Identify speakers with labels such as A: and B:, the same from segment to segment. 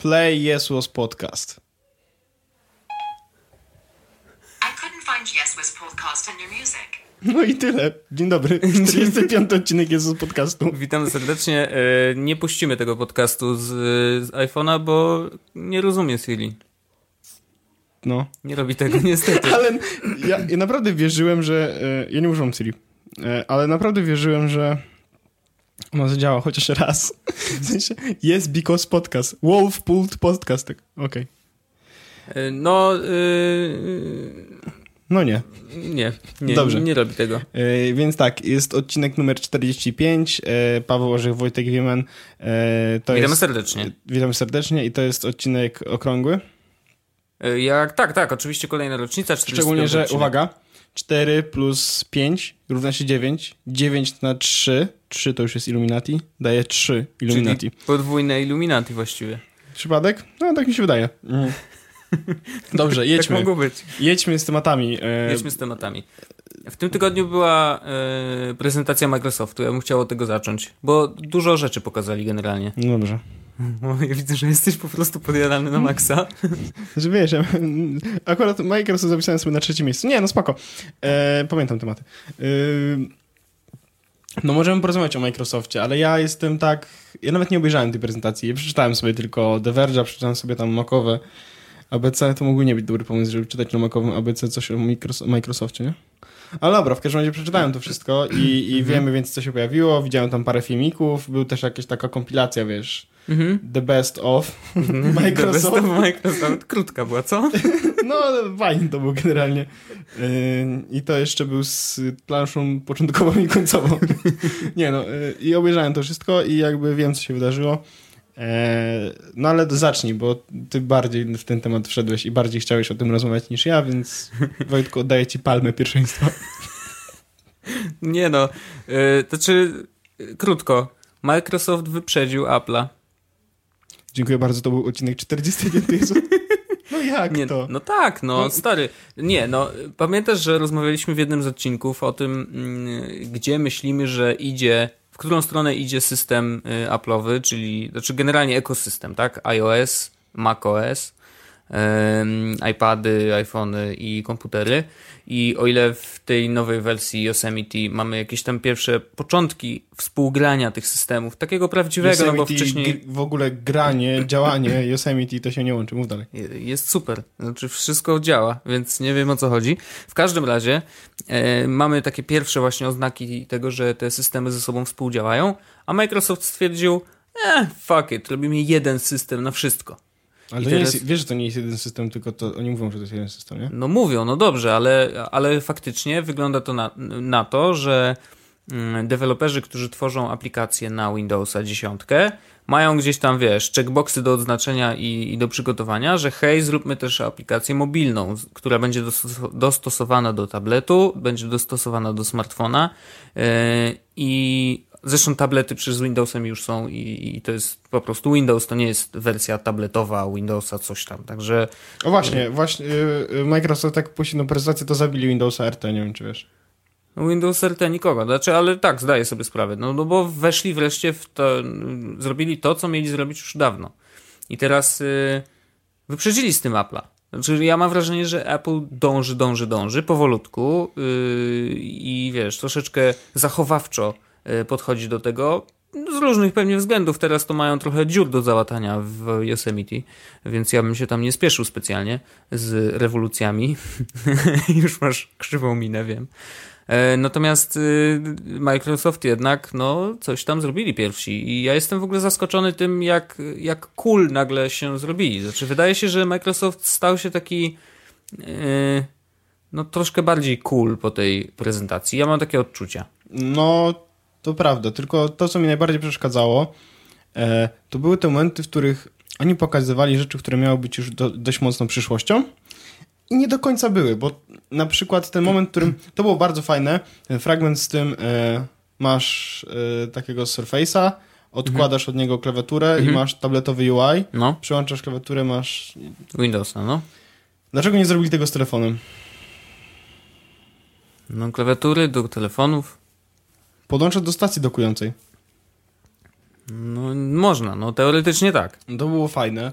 A: Play Yes Was Podcast.
B: I couldn't find Yes Was podcast in your music.
A: No i tyle. Dzień dobry. 45 odcinek jest z podcastu.
C: Witam serdecznie. E, Nie puścimy tego podcastu z, z iPhone'a, bo nie rozumie Siri.
A: No.
C: Nie robi tego niestety.
A: Ale ja, ja naprawdę wierzyłem, że... e, Ja nie używam Siri. E, Ale naprawdę wierzyłem, że ona zadziała chociaż raz. W sensie, yes, because podcast. Wolf pulled podcast. Tak, Okej.
C: E, No, e,
A: No nie.
C: nie, nie,
A: Dobrze.
C: nie robi tego.
A: E, Więc tak, jest odcinek numer 45. e, Paweł Orzech, Wojtek Wieman. To
C: Witamy
A: jest,
C: serdecznie.
A: Witam serdecznie i to jest odcinek okrągły.
C: Jak, tak, tak, oczywiście kolejna rocznica. 45
A: Szczególnie, że
C: odcinek.
A: uwaga, 4 plus 5 równa się 9. 9 na 3, 3 to już jest Illuminati, daje 3 Illuminati.
C: Czyli podwójne Illuminati właściwie.
A: Przypadek? No tak mi się wydaje. Mhm. Dobrze,
C: Tak
A: jedźmy.
C: mogło być.
A: jedźmy z tematami. e,
C: Jedźmy z tematami. W tym tygodniu była e, prezentacja Microsoftu. Ja bym chciał od tego zacząć, bo dużo rzeczy pokazali generalnie.
A: No dobrze.
C: Bo ja widzę, że jesteś po prostu podjarany na maksa.
A: Znaczy wiesz, ja, akurat Microsoft zapisałem sobie na trzecim miejscu. Nie, no spoko. E, pamiętam tematy. E, no możemy porozmawiać o Microsoftie, ale ja jestem tak... Ja nawet nie obejrzałem tej prezentacji. Ja przeczytałem sobie tylko The Verge'a, przeczytałem sobie tam makowe ABC. To mógł nie być dobry pomysł, żeby czytać na makowym ABC coś o Micros- Microsoftie, nie? Ale dobra, w każdym razie przeczytałem to wszystko i, i wiemy więc, co się pojawiło. Widziałem tam parę filmików. Był też jakaś taka kompilacja, wiesz,
C: Mhm.
A: The Best of Microsoft.
C: The best of Microsoft. Krótka była, co?
A: No, fajny to był generalnie. Yy, I to jeszcze był z planszą początkową i końcową. Nie no, yy, i obejrzałem to wszystko i jakby wiem, co się wydarzyło. Eee, no ale zacznij, bo ty bardziej w ten temat wszedłeś i bardziej chciałeś o tym rozmawiać niż ja, więc Wojtku, oddaję ci palmę pierwszeństwa.
C: Nie no. Yy, to czy yy, krótko. Microsoft wyprzedził Apple'a.
A: Dziękuję bardzo, to był odcinek 45. Jezu. No jak
C: Nie,
A: to?
C: no tak, no,
A: No.
C: stary. Nie, no, pamiętasz, że rozmawialiśmy w jednym z odcinków o tym, mm, gdzie myślimy, że idzie, w którą stronę idzie system y, Apple'owy, czyli, znaczy generalnie ekosystem, tak? iOS, macOS, iPady, iPhony i komputery. I o ile w tej nowej wersji Yosemite mamy jakieś tam pierwsze początki współgrania tych systemów, takiego prawdziwego, no bo
A: Yosemite,
C: wcześniej...
A: w ogóle granie, działanie Yosemite to się nie łączy, mów dalej.
C: Jest super. Znaczy wszystko działa, więc nie wiem o co chodzi. W każdym razie e, mamy takie pierwsze właśnie oznaki tego, że te systemy ze sobą współdziałają, a Microsoft stwierdził, eh, fuck it, robimy jeden system na wszystko.
A: Ale to nie
C: teraz-
A: jest, wiesz, że to nie jest jeden system, tylko to oni mówią, że to jest jeden system, nie?
C: No mówią, no dobrze, ale, ale faktycznie wygląda to na, na to, że mm, deweloperzy, którzy tworzą aplikacje na Windowsa 10, mają gdzieś tam, wiesz, checkboxy do odznaczenia i, i do przygotowania, że hej, zróbmy też aplikację mobilną, która będzie dostos- dostosowana do tabletu, będzie dostosowana do smartfona yy, i zresztą tablety przez Windowsem już są i, i to jest po prostu Windows, to nie jest wersja tabletowa Windowsa coś tam, także
A: O właśnie, właśnie y, y, Microsoft tak puści na prezentację, to zabili Windowsa RT, nie wiem czy wiesz.
C: No Windows RT nikogo, znaczy, ale tak, zdaję sobie sprawę, no, no bo weszli wreszcie w to, zrobili to, co mieli zrobić już dawno. I teraz y, wyprzedzili z tym Apple'a. Znaczy, ja mam wrażenie, że Apple dąży, dąży, dąży powolutku yy, i wiesz, troszeczkę zachowawczo podchodzi do tego. Z różnych pewnie względów. Teraz to mają trochę dziur do załatania w Yosemite, więc ja bym się tam nie spieszył specjalnie z rewolucjami. Już masz krzywą minę, wiem. E, Natomiast y, Microsoft jednak no, coś tam zrobili pierwsi i ja jestem w ogóle zaskoczony tym, jak, jak cool nagle się zrobili. Znaczy, wydaje się, że Microsoft stał się taki y, no, troszkę bardziej cool po tej prezentacji. Ja mam takie odczucia.
A: No, to prawda, tylko to, co mi najbardziej przeszkadzało, e, to były te momenty, w których oni pokazywali rzeczy, które miały być już do, dość mocną przyszłością i nie do końca były, bo na przykład ten moment, w którym to było bardzo fajne, ten fragment z tym e, masz e, takiego Surface'a, odkładasz od niego klawiaturę i
C: Mhm.
A: masz tabletowy UI,
C: No,
A: przyłączasz klawiaturę, masz...
C: Windowsa, no.
A: Dlaczego nie zrobili tego z telefonem?
C: No, klawiatury do telefonów.
A: Podłączać do stacji dokującej.
C: No, można, no teoretycznie tak.
A: To było fajne.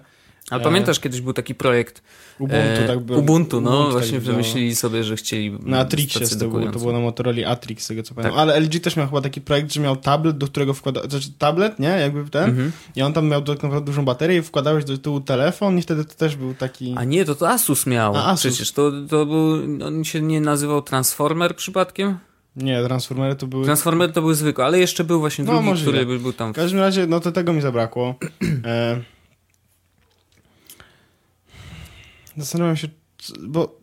C: Ale pamiętasz, kiedyś był taki projekt
A: Ubuntu,
C: e,
A: tak było.
C: Ubuntu, no
A: Ubuntu tak
C: właśnie
A: wyglądało.
C: wymyślili sobie, że chcieli
A: Na Atrixie to było, to było na Motorola Atrix, z tego co pamiętam.
C: Tak.
A: Ale LG też miał chyba taki projekt, że miał tablet, do którego wkłada, znaczy tablet, nie? Jakby ten.
C: Mhm.
A: I on tam miał tak naprawdę dużą baterię i wkładałeś do tyłu telefon i wtedy to też był taki...
C: A nie, to to Asus miał.
A: A, Asus.
C: Przecież to, to był, on się nie nazywał Transformer przypadkiem?
A: Nie, Transformery to były...
C: Transformer to był zwykły, ale jeszcze był właśnie
A: No,
C: drugi,
A: możliwe.
C: który by- był tam.
A: W każdym razie, no to tego mi zabrakło. E... Zastanawiam się, bo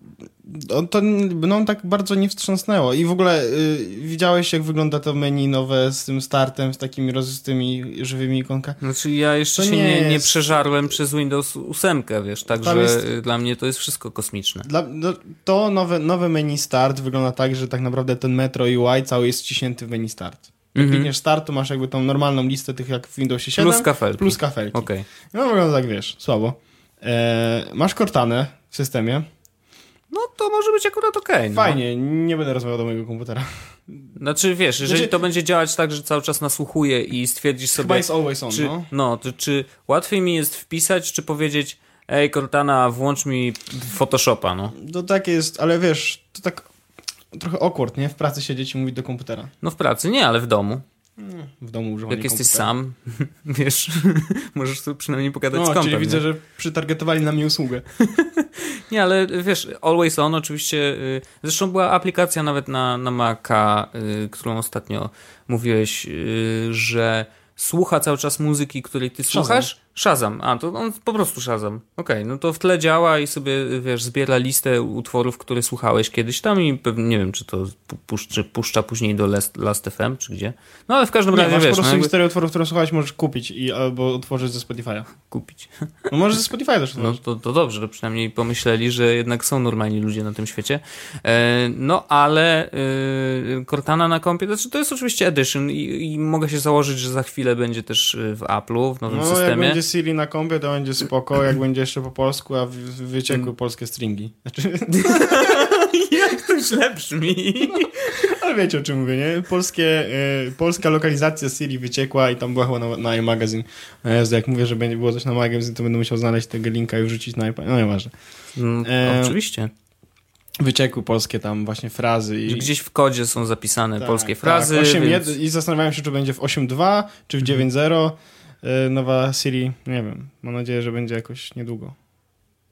A: on to no, tak bardzo nie wstrząsnęło. I w ogóle y, widziałeś, jak wygląda to menu nowe z tym startem, z takimi roz, z tymi żywymi ikonkami?
C: Znaczy ja jeszcze
A: To
C: się
A: nie
C: nie, nie
A: jest-
C: przeżarłem przez Windows 8, wiesz, także
A: jest-
C: y, dla mnie to jest wszystko kosmiczne.
A: Dla, no, to nowe, nowe menu start wygląda tak, że tak naprawdę ten Metro UI cały jest ściśnięty w menu start. Jak
C: Mhm.
A: klikniesz start, to masz jakby tą normalną listę tych jak w Windowsie 7.
C: Plus kafelki.
A: Plus kafelki.
C: Okej.
A: No wygląda tak, wiesz, słabo. E, masz Cortanę w systemie.
C: No to może być akurat okej. no.
A: Fajnie, nie będę rozmawiał do mojego komputera.
C: Znaczy wiesz, jeżeli
A: Znaczy-
C: to będzie działać tak, że cały czas nasłuchuje i stwierdzisz
A: Chyba
C: sobie,
A: jest always on,
C: czy,
A: no.
C: no, to, czy łatwiej mi jest wpisać, czy powiedzieć ej Cortana, włącz mi Photoshopa, no.
A: To tak jest, ale wiesz, to tak trochę awkward, nie? W pracy siedzieć i mówić do komputera.
C: No w pracy nie, ale w domu.
A: W domu używanie
C: Jak jesteś sam, wiesz, możesz sobie przynajmniej pogadać z
A: No,
C: kompem.
A: czyli
C: nie?
A: widzę, że przytargetowali na mnie usługę.
C: Nie, ale wiesz, Always On oczywiście, y, zresztą była aplikacja nawet na, na Maca, y, którą ostatnio mówiłeś, y, że słucha cały czas muzyki, której ty słuchasz. Shazam, a to on po prostu Shazam. Okej, no to w tle działa i sobie, wiesz, zbiera listę utworów, które słuchałeś kiedyś tam i pewnie, nie wiem, czy to puszczy, puszcza później do Last, Last FM, czy gdzie. No ale w każdym
A: Nie,
C: razie,
A: masz
C: wiesz,
A: po
C: no,
A: prostu
C: jakby
A: historię utworów, które słuchałeś, możesz kupić i albo otworzyć ze Spotify'a.
C: kupić.
A: No możesz ze Spotify'a też
C: No to, to dobrze, że przynajmniej pomyśleli, że jednak są normalni ludzie na tym świecie. E, no ale e, Cortana na kompie, to, znaczy, to jest oczywiście Edition i, i mogę się założyć, że za chwilę będzie też e, w Apple'u, w nowym
A: No
C: systemie.
A: Siri na kompie, to będzie spoko, jak będzie jeszcze po polsku, a wy- wy- wyciekły
C: Mm.
A: polskie stringi. Znaczy,
C: Jak to źle brzmi.
A: ale wiecie o czym mówię, nie? Polskie, e, polska lokalizacja Siri wyciekła i tam była chyba na, na iMagazine. No Jezu, jak mówię, że będzie było coś na magazine, to będę musiał znaleźć tego linka i wrzucić na iPad. No nieważne.
C: No,
A: E,
C: oczywiście.
A: Wyciekły polskie tam właśnie frazy i...
C: Gdzieś w kodzie są zapisane
A: Tak,
C: polskie
A: tak.
C: frazy.
A: 8,
C: więc...
A: I zastanawiałem się, czy będzie w 8.2, czy w 9.0 e, nowa Siri. Nie wiem. Mam nadzieję, że będzie jakoś niedługo.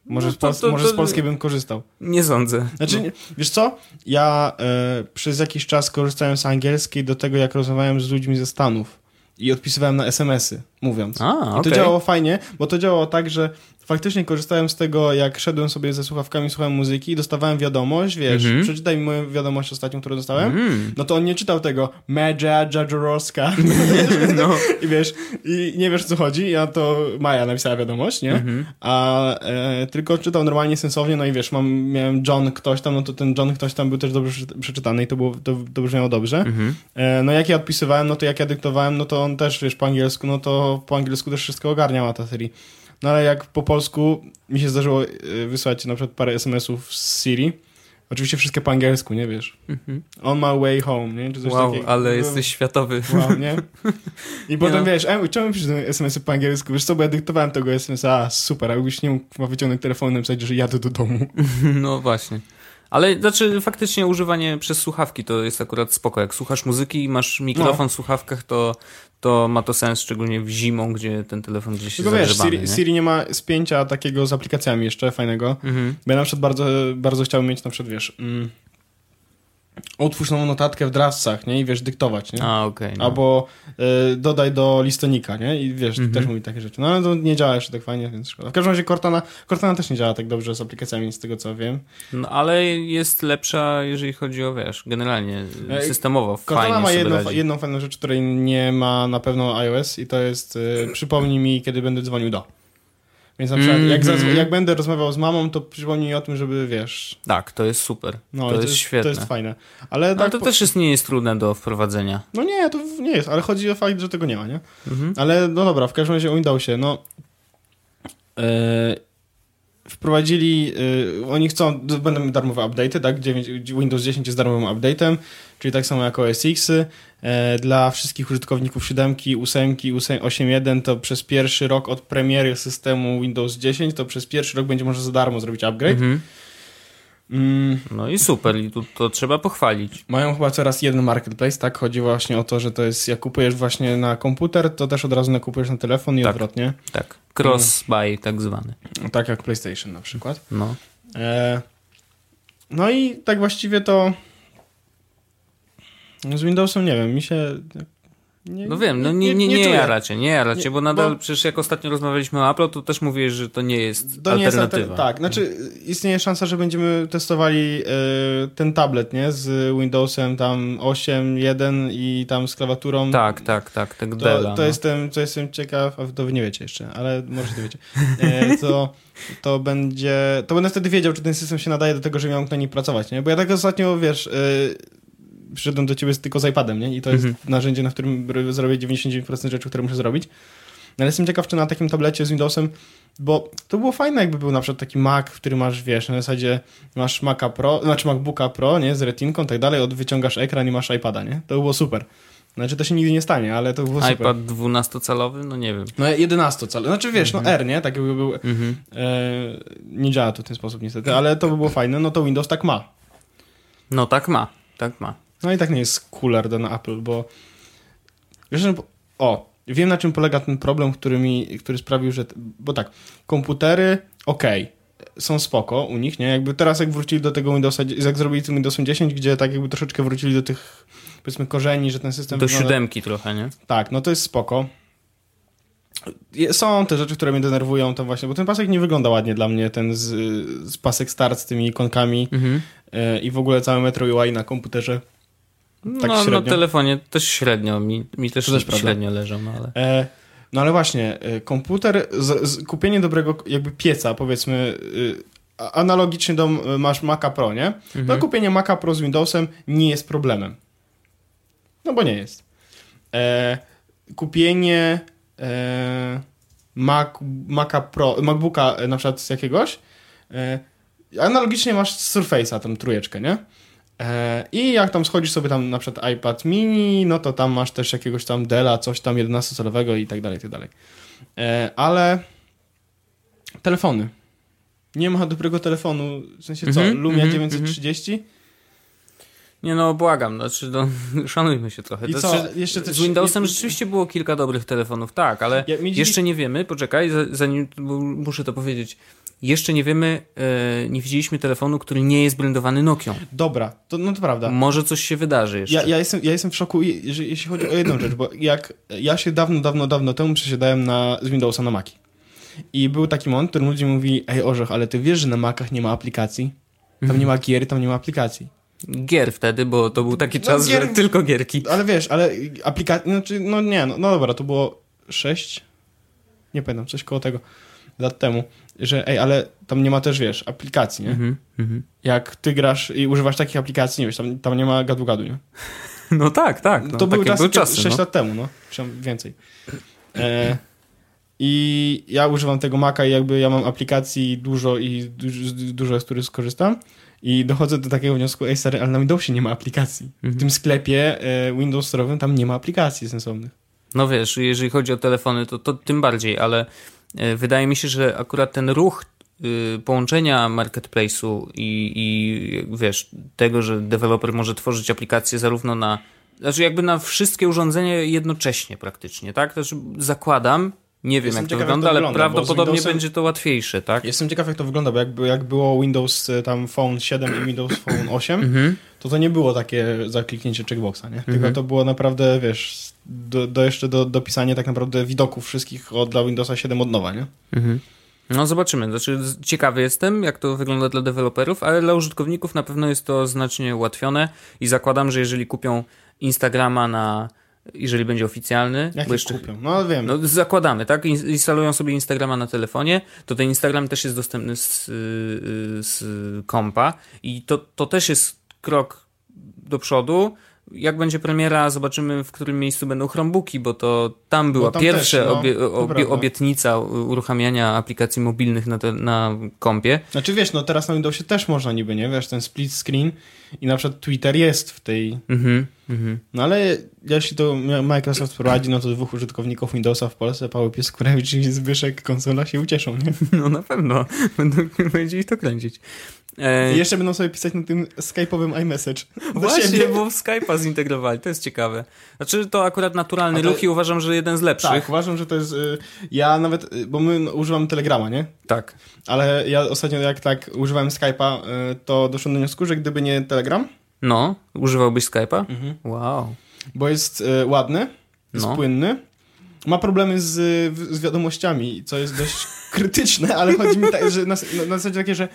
A: Może,
C: No
A: z,
C: to- to-
A: może
C: to-
A: z polskiej bym korzystał.
C: Nie sądzę.
A: Znaczy, nie- wiesz co? Ja e, przez jakiś czas korzystałem z angielskiej do tego, jak rozmawiałem z ludźmi ze Stanów. I odpisywałem na SMS-y, mówiąc.
C: A,
A: I to działało fajnie, bo to działało tak, że faktycznie korzystałem z tego, jak szedłem sobie ze słuchawkami, słuchałem muzyki, dostawałem wiadomość, wiesz,
C: Mhm.
A: przeczytaj mi moją wiadomość ostatnią, którą dostałem.
C: Mm.
A: No to on nie czytał tego Medja Jadżorowska
C: No.
A: i wiesz, i nie wiesz o co chodzi, ja to Maja napisała wiadomość, nie?
C: Mhm.
A: A e, tylko czytał normalnie, sensownie, no i wiesz, mam, miałem John ktoś tam, no to ten John ktoś tam był też dobrze przeczy- przeczytany i to, było, to, to brzmiało dobrze.
C: Mhm.
A: E, no jak ja odpisywałem, no to jak ja dyktowałem, no to on też, wiesz, po angielsku, no to po angielsku też wszystko ogarniała ta Siri. No ale jak po polsku mi się zdarzyło e, wysłać na przykład parę SMS-ów z Siri, oczywiście wszystkie po angielsku, nie wiesz. On my way home, nie? Czy coś
C: Wow,
A: takiego.
C: ale
A: No.
C: jesteś światowy.
A: Wow, nie? I potem
C: no.
A: wiesz, em, czemu piszesz te SMS-y po angielsku? Wiesz co, bo ja dyktowałem tego SMS-a, a super, a jakbyś nie mógł wyciągnąć telefon i napisać, że jadę do domu.
C: No właśnie. Ale znaczy faktycznie używanie przez słuchawki to jest akurat spoko. Jak słuchasz muzyki i masz mikrofon
A: No.
C: w słuchawkach, to, to ma to sens, szczególnie w zimą, gdzie ten telefon gdzieś jest
A: wiesz. Siri,
C: nie?
A: Siri nie ma spięcia takiego z aplikacjami jeszcze fajnego.
C: Mhm.
A: Bo ja na przykład bardzo, bardzo chciałbym mieć na przykład, wiesz, mm, otwórz nową notatkę w Draftsach, nie? I wiesz, dyktować, nie?
C: A, okej. no.
A: Albo y, dodaj do listonika, nie? I wiesz,
C: Mhm.
A: też mówi takie rzeczy. No ale to nie działa jeszcze tak fajnie, więc szkoda. W każdym razie Cortana, Cortana też nie działa tak dobrze z aplikacjami, z tego co wiem.
C: no, ale jest lepsza, jeżeli chodzi o, wiesz, generalnie,
A: Ej,
C: systemowo
A: Cortana
C: fajnie
A: ma
C: sobie
A: jedną,
C: radzi.
A: jedną fajną rzecz, której nie ma na pewno iOS i to jest y, przypomnij mi, kiedy będę dzwonił do. Więc na przykład jak,
C: Mhm.
A: jak będę rozmawiał z mamą, to przypomnij mi o tym, żeby wiesz.
C: Tak, to jest super.
A: No,
C: to,
A: i
C: jest świetne.
A: To jest fajne. Ale
C: Ale
A: tak
C: to
A: po-
C: też jest, nie jest trudne do wprowadzenia.
A: No nie, to nie jest, ale chodzi o fakt, że tego nie ma, nie?
C: Mhm.
A: Ale no dobra, w każdym razie o Windowsie, no. e, wprowadzili, y, oni chcą, będą darmowe update'y, tak? 9, Windows 10 jest darmowym update'em, czyli tak samo jak OS X. E, dla wszystkich użytkowników 7, 8, 8.1 to przez pierwszy rok od premiery systemu Windows 10 to przez pierwszy rok będzie można za darmo zrobić upgrade.
C: Mhm.
A: Mm,
C: No i super, i tu to trzeba pochwalić.
A: mają chyba coraz jeden marketplace, tak? Chodzi właśnie o to, że to jest, jak kupujesz właśnie na komputer, to też od razu nakupujesz na telefon i
C: Tak.
A: odwrotnie.
C: Tak, cross-buy tak zwany.
A: Tak jak PlayStation na przykład.
C: No.
A: E, no i tak właściwie to z Windowsem nie wiem, mi się... Nie,
C: No wiem, no nie, nie, nie, jaracie, nie jaracie,
A: Nie,
C: bo nadal
A: bo-
C: przecież jak ostatnio rozmawialiśmy o Apple, to też mówiłeś, że to nie jest
A: To nie jest
C: alternatywa.
A: alter- Tak, znaczy istnieje szansa, że będziemy testowali e, ten tablet, nie? Z Windowsem tam 8.1 i tam z klawiaturą.
C: Tak, tak, tak, tak
A: To,
C: Dela.
A: to,
C: no.
A: jestem, to jestem ciekaw, a to wy nie wiecie jeszcze, ale może to wiecie. E, to, to będzie, to będę wtedy wiedział, czy ten system się nadaje do tego, że miałem na nim pracować, nie? Bo ja tak ostatnio, wiesz, e, przyszedłem do ciebie tylko z iPadem, nie? I to jest
C: Mhm.
A: narzędzie, na którym zrobię 99% rzeczy, które muszę zrobić. No, ale jestem ciekaw, czy na takim tablecie z Windowsem, bo to było fajne, jakby był na przykład taki Mac, który masz, wiesz, na zasadzie masz Maca Pro, znaczy MacBooka Pro, nie, z retinką i tak dalej, od wyciągasz ekran i masz iPada, nie? To było super. Znaczy to się nigdy nie stanie, ale to było super.
C: iPad 12-calowy? No nie wiem.
A: No 11 cal. Znaczy wiesz,
C: Mhm.
A: no R, nie? Tak jakby był...
C: Mhm.
A: E, nie działa to w ten sposób niestety, ale to by było fajne, no to Windows tak ma.
C: No tak ma, tak ma.
A: No i tak nie jest cooler do na Apple, bo... Wiesz. O, wiem na czym polega ten problem, który mi, który sprawił, że... Bo tak, komputery, okej, są spoko u nich, nie? Jakby teraz jak wrócili do tego Windowsa, jak zrobili tym Windowsem 10, gdzie tak jakby troszeczkę wrócili do tych, powiedzmy, korzeni, że ten system
C: Do
A: wygląda-
C: siódemki trochę, nie?
A: Tak, no to jest spoko. Są te rzeczy, które mnie denerwują, to właśnie, bo ten pasek nie wygląda ładnie dla mnie, ten z, z pasek start z tymi ikonkami
C: Mhm.
A: e, i w ogóle całe Metro UI na komputerze. Tak
C: no,
A: średnio.
C: na telefonie też średnio, mi, mi też,
A: też
C: średnio leżą, no ale...
A: E, no ale właśnie, e, komputer, z, z, kupienie dobrego jakby pieca, powiedzmy, a- analogicznie do e, masz Maca Pro, nie?
C: Mhm.
A: To kupienie Maca Pro z Windowsem nie jest problemem. No bo nie jest. E, kupienie e, Mac, Maca Pro, MacBooka na przykład z jakiegoś, e, analogicznie masz Surface'a, tą trójeczkę, nie? E, I jak tam schodzisz sobie tam na przykład iPad mini, no to tam masz też jakiegoś tam Dela, coś tam 11-calowego i tak dalej, i tak dalej. E, ale telefony. Nie ma dobrego telefonu, w sensie co,
C: Mhm,
A: Lumia
C: mhm,
A: 930?
C: Nie no, błagam, znaczy, no, szanujmy się trochę.
A: I
C: To
A: co,
C: znaczy,
A: jeszcze też-
C: z Windowsem
A: i-
C: rzeczywiście było kilka dobrych telefonów, tak, ale
A: Ja-
C: jeszcze nie wiemy, poczekaj, za- zanim, muszę to powiedzieć, jeszcze nie wiemy, e, nie widzieliśmy telefonu, który nie jest brandowany Nokią.
A: Dobra, to, no to prawda.
C: Może coś się wydarzy jeszcze.
A: Ja, ja, jestem, ja jestem w szoku, jeżeli- jeśli chodzi o jedną rzecz, bo jak ja się dawno, dawno, dawno temu przesiadałem na, z Windowsa na Maci. I był taki moment, w którym ludzie mówili, ej Orzech, ale ty wiesz, że na Macach nie ma aplikacji? Tam nie ma gier, tam nie ma aplikacji.
C: Gier wtedy, bo to był taki
A: No,
C: czas,
A: gier-
C: że tylko gierki.
A: Ale wiesz, ale aplikacji, znaczy, no nie, no, no dobra, to było 6, nie pamiętam, coś koło tego, lat temu, że ej, ale tam nie ma też, wiesz, aplikacji, nie?
C: Mhm, mhm.
A: Jak ty grasz i używasz takich aplikacji, nie wiesz, tam, tam nie ma gadu-gadu, nie?
C: No tak, tak. No,
A: to były czasy, czasy
C: czasy
A: 6
C: no.
A: lat temu, no. Przynajmniej więcej. E, I ja używam tego Maca i jakby ja mam aplikacji dużo i dużo, dużo z których skorzystam. I dochodzę do takiego wniosku, ej stary, ale na Windowsie nie ma aplikacji.
C: Mhm.
A: W tym sklepie e, Windows Store'owym tam nie ma aplikacji sensownych.
C: No wiesz, jeżeli chodzi o telefony, to, to tym bardziej, ale wydaje mi się, że akurat ten ruch y, połączenia marketplace'u i, i wiesz, tego, że deweloper może tworzyć aplikacje zarówno na, znaczy jakby na wszystkie urządzenia jednocześnie praktycznie, tak? Znaczy zakładam, nie wiem
A: Jestem
C: jak to
A: ciekaw, jak
C: wygląda,
A: to
C: ale
A: wygląda,
C: prawdopodobnie
A: Windowsem-
C: będzie to łatwiejsze, tak?
A: Jestem ciekaw, jak to wygląda, bo jakby, jak było Windows e, tam Phone 7 i Windows Phone 8,
C: Mhm.
A: to to nie było takie zakliknięcie checkboxa, nie? Tylko to było naprawdę, wiesz, do, do jeszcze do, dopisanie tak naprawdę widoków wszystkich od, dla Windowsa 7 od nowa, nie?
C: Mhm. No zobaczymy. Znaczy, ciekawy jestem, jak to wygląda dla deweloperów, ale dla użytkowników na pewno jest to znacznie ułatwione i zakładam, że jeżeli kupią Instagrama na, jeżeli będzie oficjalny,
A: Jak
C: bo
A: je
C: jeszcze,
A: kupią? No wiem.
C: no zakładamy, tak? In- Instalują sobie Instagrama na telefonie, to ten Instagram też jest dostępny z, yy, z kompa i to, to też jest krok do przodu, jak będzie premiera, zobaczymy w którym miejscu będą Chromebooki, bo to tam była
A: tam
C: pierwsza
A: też, no,
C: obie, obie, obietnica uruchamiania aplikacji mobilnych na, te, na kompie.
A: Znaczy wiesz, no teraz na Windowsie też można niby, nie? Wiesz, ten split screen i na przykład Twitter jest w tej...
C: Mhm, mhm.
A: No ale jeśli to Microsoft prowadzi, no to dwóch użytkowników Windowsa w Polsce, Paweł Pieskurewicz i Zbyszek Konsola się ucieszą, nie?
C: No na pewno. Będą, będzie ich to kręcić. E,
A: I jeszcze będą sobie pisać na tym skype'owym iMessage.
C: Właśnie,
A: siebie.
C: bo w Skype'a zintegrowali, to jest ciekawe. Znaczy, to akurat naturalny ruch i uważam, że jeden z lepszych.
A: Tak, uważam, że to jest... y, Ja nawet, y, bo my no, używamy Telegrama, nie?
C: tak.
A: Ale ja ostatnio jak tak używałem Skype'a, y, to doszedłem do wniosku, że gdyby nie Telegram,
C: No, używałbyś Skype'a?
A: Mhm.
C: Wow.
A: bo jest ładny, jest
C: No.
A: płynny, ma problemy z, z wiadomościami, co jest dość krytyczne, ale chodzi mi tak, że na, na zasadzie takie, że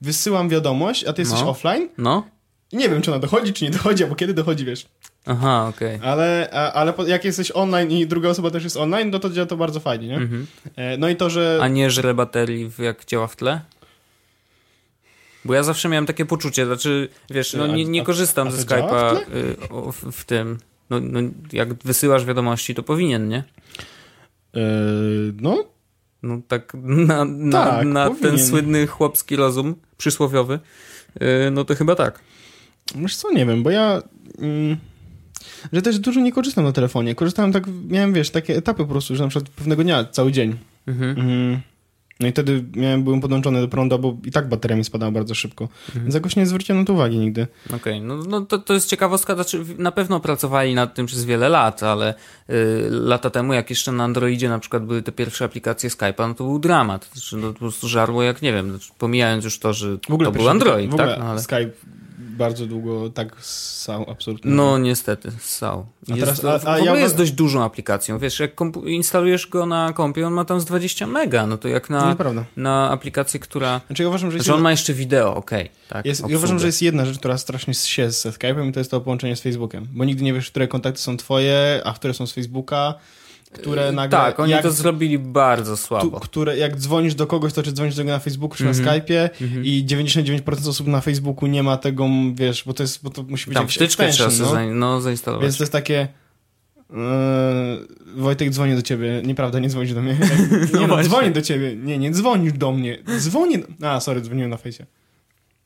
A: wysyłam wiadomość, a ty jesteś
C: No.
A: offline
C: No?
A: i nie wiem, czy ona dochodzi, czy nie dochodzi, albo kiedy dochodzi, wiesz.
C: Aha, okej.
A: Ale, a, ale po- jak jesteś online i druga osoba też jest online, no to działa to bardzo fajnie, nie?
C: Mhm.
A: E, No i to, że...
C: A nie żre baterii, jak działa w tle? Bo ja zawsze miałem takie poczucie, znaczy, wiesz, no
A: A-
C: nie, nie
A: a-
C: korzystam
A: a
C: ze
A: to działa
C: Skype'a
A: w
C: y, w, w tym. No, no, jak wysyłasz wiadomości, to powinien, nie?
A: E, no,
C: No tak na, na,
A: Tak,
C: na ten słynny chłopski rozum przysłowiowy, y, no to chyba tak.
A: wiesz co, nie wiem, bo ja... Mm, że też dużo nie korzystam na telefonie. Korzystałem tak, miałem, wiesz, takie etapy po prostu, że na przykład pewnego dnia, cały dzień.
C: Mhm.
A: Mm. No i wtedy miałem, byłem podłączony do prądu, bo i tak bateria mi spadała bardzo szybko.
C: Mhm.
A: Więc jakoś nie zwróciłem na to uwagi nigdy.
C: Okej, no, no to, to jest ciekawostka, znaczy na pewno pracowali nad tym przez wiele lat, ale y, lata temu, jak jeszcze na Androidzie na przykład były te pierwsze aplikacje Skype'a, no to był dramat. Znaczy, no, po prostu żarło jak, nie wiem, pomijając już to, że
A: W ogóle
C: to był Android,
A: w ogóle
C: tak? No, ale...
A: Skype bardzo długo tak ssał, absolutnie.
C: No niestety, ssał.
A: A
C: Jest,
A: teraz-
C: to-
A: a-
C: w
A: a
C: ogóle
A: ja-
C: jest dość dużą aplikacją. Wiesz, jak instalujesz go na kompie, on ma tam z 20 mega, no to jak na, na aplikację, która...
A: Znaczy ja uważam, że jest,
C: Że on ma jeszcze wideo, okej. tak,
A: jest, ja uważam, że jest jedna rzecz, która strasznie się ze Skype'em i to jest to połączenie z Facebookiem. Bo nigdy nie wiesz, które kontakty są twoje, a które są z Facebooka, które nagle...
C: Tak, oni
A: jak,
C: to zrobili bardzo
A: tu,
C: słabo.
A: które, jak dzwonisz do kogoś, to czy dzwonisz do niego na Facebooku, czy
C: Mhm.
A: na Skype'ie i 99% osób na Facebooku nie ma tego, wiesz, bo to jest, bo to musi być
C: Tam
A: jakiś
C: wtyczkę trzeba
A: no.
C: zain- no, zainstalować.
A: Więc to jest takie... Yy, Wojtek dzwoni do ciebie. Nieprawda, nie dzwonisz do mnie. Nie no, dzwoni do ciebie. Nie, nie dzwonisz do mnie. Dzwoni... Do... A, sorry, dzwoniłem na fejsie.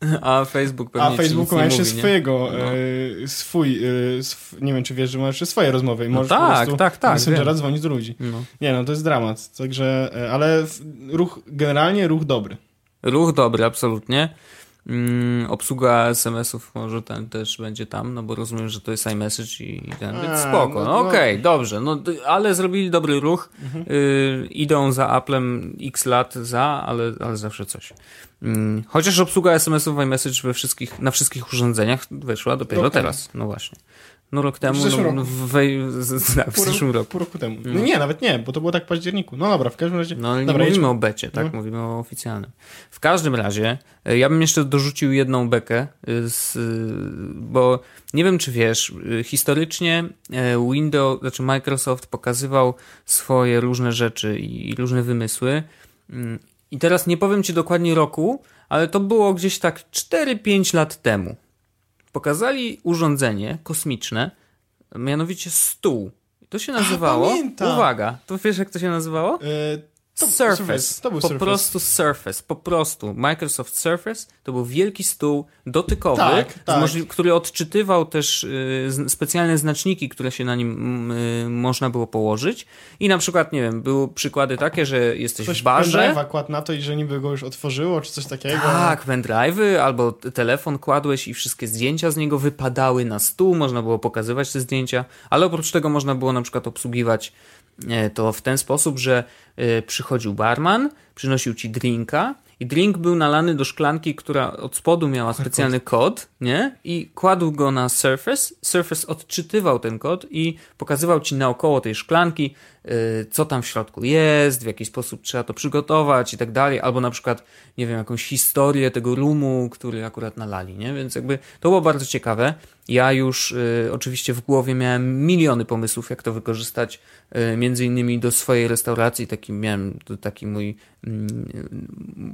C: A Facebook pewnie
A: A
C: nic
A: ma jeszcze swojego,
C: No.
A: e, swój, e, sw... nie wiem czy wiesz, że ma jeszcze swoje rozmowy i
C: No
A: możesz
C: tak,
A: po prostu
C: tak, tak,
A: Messengera dzwonić do ludzi.
C: No.
A: Nie no, to jest dramat. Także, e, ale ruch, generalnie ruch dobry.
C: Ruch dobry, absolutnie. Mm, obsługa SMS-ów może ten też będzie tam, no bo rozumiem, że to jest iMessage i ten,
A: A,
C: spoko.
A: no
C: No, okej, dobrze, no ale zrobili dobry ruch.
A: Mhm.
C: Y, idą za Applem x lat za, ale, ale zawsze coś. Mm, chociaż obsługa SMS-ów w iMessage we wszystkich, na wszystkich urządzeniach wyszła dopiero
A: temu.
C: teraz. No właśnie. No rok temu,
A: zeszłym
C: no,
A: roku.
C: w, tak, w
A: Pół,
C: zeszłym roku.
A: pół roku temu. No. nie, nawet nie, bo to było tak w październiku. No dobra, w każdym razie.
C: No ale
A: dobra,
C: nie mówimy o becie, tak?
A: No.
C: Mówimy o oficjalnym. W każdym razie, e, ja bym jeszcze dorzucił jedną bekę, e, z, e, bo nie wiem, czy wiesz, historycznie Windows, znaczy Microsoft pokazywał swoje różne rzeczy i, i różne wymysły. I teraz nie powiem ci dokładnie roku, ale to było gdzieś tak 4-5 lat temu. Pokazali urządzenie kosmiczne, mianowicie stół. To się nazywało.
A: pamiętam.
C: uwaga, to wiesz jak to się nazywało?
A: E, to,
C: Surface.
A: To był
C: po
A: Surface.
C: prostu Surface. Po prostu. Microsoft Surface to był wielki stół dotykowy,
A: Tak, tak.
C: możli- który odczytywał też y, z- specjalne znaczniki, które się na nim y, można było położyć. I na przykład, nie wiem, były przykłady takie, że jesteś
A: Coś
C: w barze.
A: pendrive'a kładł na to i że niby go już otworzyło, czy coś takiego.
C: Tak, pendrive'y albo t- telefon kładłeś i wszystkie zdjęcia z niego wypadały na stół, można było pokazywać te zdjęcia, ale oprócz tego można było na przykład obsługiwać to w ten sposób, że e, przychodził barman, przynosił ci drinka i drink był nalany do szklanki, która od spodu miała specjalny kod, nie? I kładł go na Surface, Surface odczytywał ten kod i pokazywał ci naokoło tej szklanki co tam w środku jest, w jaki sposób trzeba to przygotować i tak dalej, albo na przykład, nie wiem, jakąś historię tego rumu, który akurat nalali, nie? Więc jakby to było bardzo ciekawe. Ja już y, oczywiście w głowie miałem miliony pomysłów, jak to wykorzystać, y, między innymi do swojej restauracji. Taki miałem taki mój mm,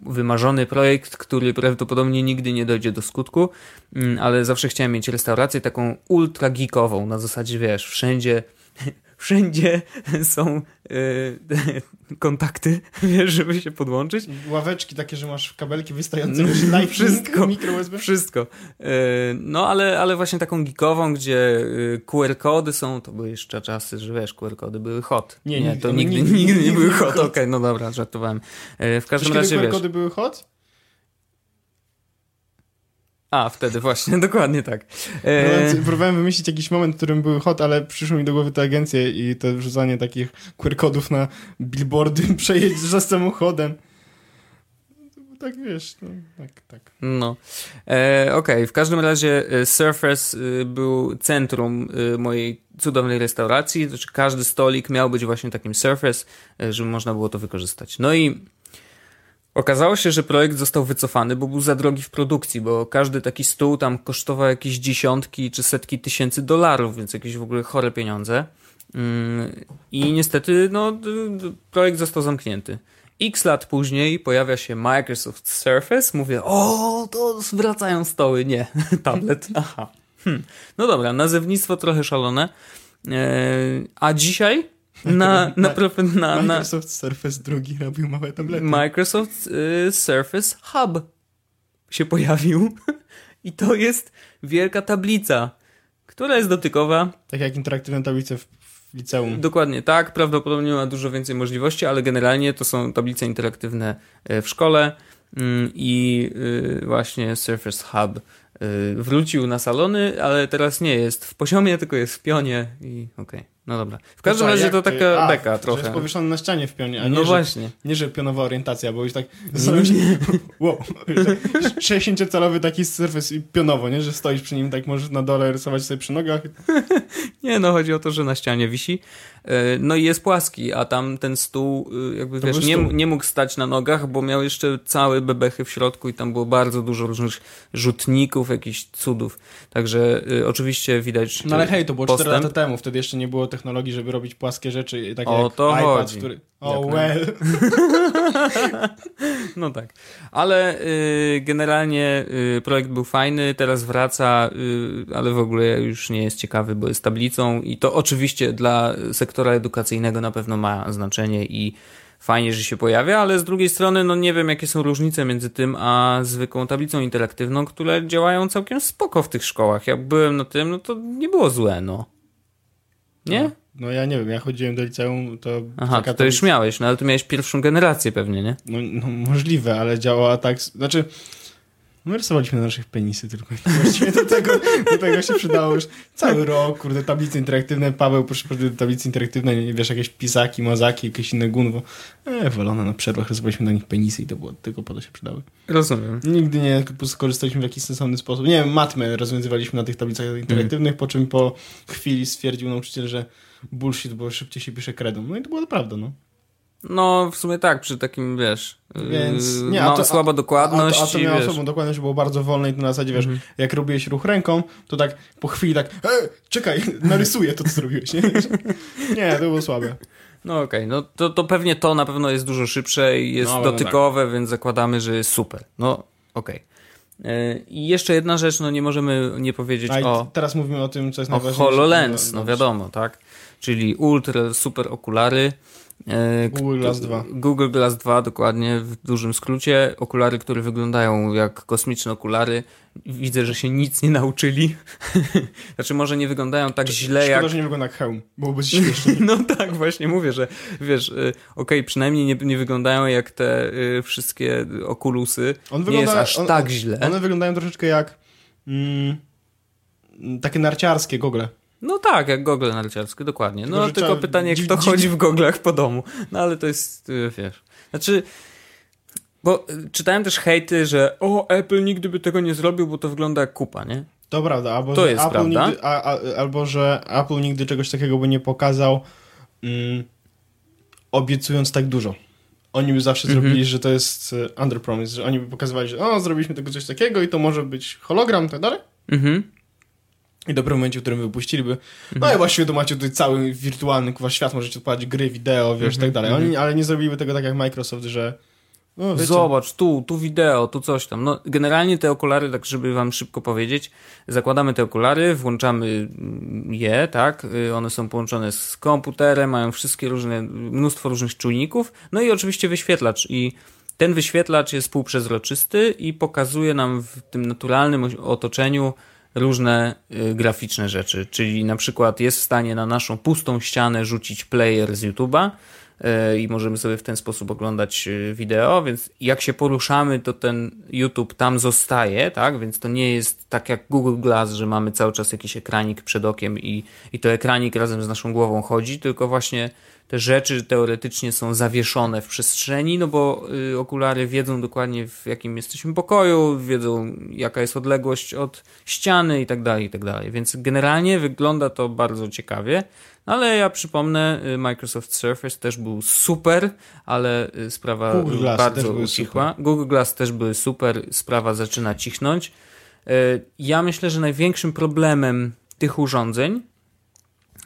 C: wymarzony projekt, który prawdopodobnie nigdy nie dojdzie do skutku, mm, ale zawsze chciałem mieć restaurację taką ultra geekową, na zasadzie, wiesz, wszędzie wszędzie są y, kontakty, wiesz, żeby się podłączyć.
A: Ławeczki takie, że masz kabelki wystające, no, live
C: wszystko,
A: mikro USB.
C: Wszystko. Y, no, ale, ale właśnie taką geekową, gdzie y, QR-kody są, to były jeszcze czasy, że wiesz, QR-kody były hot.
A: Nie,
C: nie
A: nigdy,
C: to nigdy,
A: nigdy-
C: nigdy, nie były hot.
A: hot.
C: Okej, no dobra, żartowałem. W każdym
A: Wiesz, kiedy
C: razie, wiesz...
A: QR-kody były hot?
C: A, wtedy właśnie, dokładnie tak. E,
A: Próbowałem, wymyślić jakiś moment, w którym były hot, ale przyszły mi do głowy te agencje i to wrzucanie takich QR-kodów na billboardy, przejeżdża samochodem. Tak wiesz, no, tak, tak.
C: No. E, Okej, w każdym razie e, Surface e, był centrum e, mojej cudownej restauracji. Znaczy każdy stolik miał być właśnie takim Surface, żeby można było to wykorzystać. No i okazało się, że projekt został wycofany, bo był za drogi w produkcji, bo każdy taki stół tam kosztował jakieś dziesiątki czy setki tysięcy dolarów, więc jakieś w ogóle chore pieniądze. Mm, I niestety, no, projekt został zamknięty. X lat później pojawia się Microsoft Surface. Mówię, o, to wracają stoły. Nie, tablet. Aha. Hm. No dobra, nazewnictwo trochę szalone. Eee, a dzisiaj na, na, na, na, na
A: Microsoft Surface drugi robił małe tablety.
C: Microsoft y, Surface Hub się pojawił. I to jest wielka tablica, która jest dotykowa.
A: tak jak interaktywne tablice w, w liceum.
C: Dokładnie tak, prawdopodobnie ma dużo więcej możliwości, ale generalnie to są tablice interaktywne e, w szkole mm, i y, właśnie Surface Hub y, wrócił na salony, ale teraz nie jest w poziomie, tylko jest w pionie i okej, no dobra. W każdym
A: Co,
C: razie
A: jak
C: to taka
A: A,
C: beka trochę.
A: jest powieszony na ścianie w pionie, a nie,
C: No
A: że,
C: właśnie.
A: nie że pionowa orientacja, bo już tak zastanawiam się, wow, 60-calowy taki Surface i pionowo, nie? Że stoisz przy nim, tak możesz na dole rysować sobie przy nogach.
C: Nie, no chodzi o to, że na ścianie wisi. E, No i jest płaski, a tam ten stół, y, jakby
A: To
C: wiesz, nie, nie mógł stać na nogach, bo miał jeszcze całe bebechy w środku i tam było bardzo dużo różnych rzutników, jakichś cudów. Także y, oczywiście widać.
A: No ale hej, to było 4
C: postęp.
A: lata temu, wtedy jeszcze nie było technologii, żeby robić płaskie rzeczy, takie
C: O
A: jak
C: to
A: iPad,
C: chodzi.
A: który... O,
C: Jak
A: well.
C: No tak. Ale y, generalnie y, projekt był fajny, teraz wraca, y, ale w ogóle już nie jest ciekawy, bo jest tablicą i to oczywiście dla sektora edukacyjnego na pewno ma znaczenie i fajnie, że się pojawia, ale z drugiej strony no nie wiem jakie są różnice między tym a zwykłą tablicą interaktywną, które działają całkiem spoko w tych szkołach. Jak byłem na tym, no to nie było złe, no. Nie?
A: No ja nie wiem, ja chodziłem do liceum, to...
C: Aha, to, to już miałeś, no ale tu miałeś pierwszą generację pewnie, nie?
A: No, no możliwe, ale działała tak... Znaczy... My rysowaliśmy na naszych penisy tylko. Właściwie do tego, do tego się przydało już cały rok, kurde, tablice interaktywne. Paweł proszę do tablicy interaktywnej, wiesz, jakieś pisaki, mazaki, jakieś inne gunwo. E, wolone, na przerwach rysowaliśmy na nich penisy i to było tylko po to się przydały.
C: Rozumiem.
A: Nigdy nie skorzystaliśmy w jakiś sensowny sposób. Nie wiem, matmę rozwiązywaliśmy na tych tablicach interaktywnych, po czym po chwili stwierdził nauczyciel, że bullshit, bo szybciej się pisze kredą. No i to była prawda, no.
C: No, w sumie tak, przy takim, wiesz,
A: Więc
C: yy,
A: nie,
C: ma
A: a to,
C: słaba dokładność
A: A, a to
C: i
A: miało
C: wiesz,
A: słabą dokładność, było bardzo wolne i to na zasadzie, wiesz, jak robiłeś ruch ręką, to tak po chwili tak, e, czekaj, narysuję to, co zrobiłeś, nie? nie, to było słabe.
C: no okej, no to, to pewnie to na pewno jest dużo szybsze i jest
A: No, no
C: dotykowe, więc zakładamy, że jest super. No, okej. Yy, I jeszcze jedna rzecz, no nie możemy nie powiedzieć
A: A
C: o,
A: teraz mówimy o tym, co jest
C: o
A: najważniejsze.
C: HoloLens, no wiadomo, tak? Czyli ultra super okulary. Yy,
A: Google Glass 2.
C: Google Glass 2, dokładnie, w dużym skrócie. Okulary, które wyglądają jak kosmiczne okulary. Widzę, że się nic nie nauczyli. znaczy, może nie wyglądają tak źle
A: Szkoda,
C: jak.
A: że nie wygląda jak hełm, byłoby śmiesznie.
C: No tak, właśnie mówię, że wiesz, y, okej, przynajmniej nie, nie wyglądają jak te y, wszystkie okulusy.
A: On
C: nie jest
A: wygląda-
C: aż
A: on-
C: tak źle.
A: One wyglądają troszeczkę jak mm, takie narciarskie gogle.
C: No tak, jak gogle narciarskie, dokładnie. No
A: Tylko,
C: tylko pytanie, kto chodzi w goglach po domu. No ale to jest, y, wiesz. Znaczy, bo y, czytałem też hejty, że o, Apple nigdy by tego nie zrobił, bo to wygląda jak kupa, nie?
A: To prawda, albo,
C: To
A: że
C: jest
A: Apple
C: prawda.
A: Nigdy, a, a, albo że Apple nigdy czegoś takiego by nie pokazał, mm, obiecując tak dużo. Oni by zawsze
C: Mhm.
A: zrobili, że to jest e, under promise, że oni by pokazywali, że o, zrobiliśmy tego coś takiego i to może być hologram i tak dalej.
C: Mhm.
A: I dopiero w momencie, w którym wypuściliby, no i właściwie to macie tutaj cały wirtualny kuwa świat, możecie odpalać gry, wideo, wiesz, i tak dalej. Oni, ale nie zrobiliby tego tak jak Microsoft, że no,
C: Zobacz, tu, tu wideo, tu coś tam. No, generalnie te okulary, tak żeby wam szybko powiedzieć, zakładamy te okulary, włączamy je, tak? Y, One są połączone z komputerem, mają wszystkie różne, mnóstwo różnych czujników, no i oczywiście wyświetlacz. I ten wyświetlacz jest półprzezroczysty i pokazuje nam w tym naturalnym otoczeniu różne y, graficzne rzeczy, czyli na przykład jest w stanie na naszą pustą ścianę rzucić player z YouTube'a y, i możemy sobie w ten sposób oglądać y, wideo, więc jak się poruszamy, to ten YouTube tam zostaje, tak? Więc to nie jest tak jak Google Glass, że mamy cały czas jakiś ekranik przed okiem i, i to ekranik razem z naszą głową chodzi, tylko właśnie te rzeczy teoretycznie są zawieszone w przestrzeni, no bo y, okulary wiedzą dokładnie w jakim jesteśmy pokoju, wiedzą jaka jest odległość od ściany i tak dalej, i tak dalej. Więc generalnie wygląda to bardzo ciekawie, no ale ja przypomnę, y, Microsoft Surface też był super, ale y, sprawa
A: Google
C: bardzo ucichła. Google Glass też były super, sprawa zaczyna cichnąć. Ja myślę, że największym problemem tych urządzeń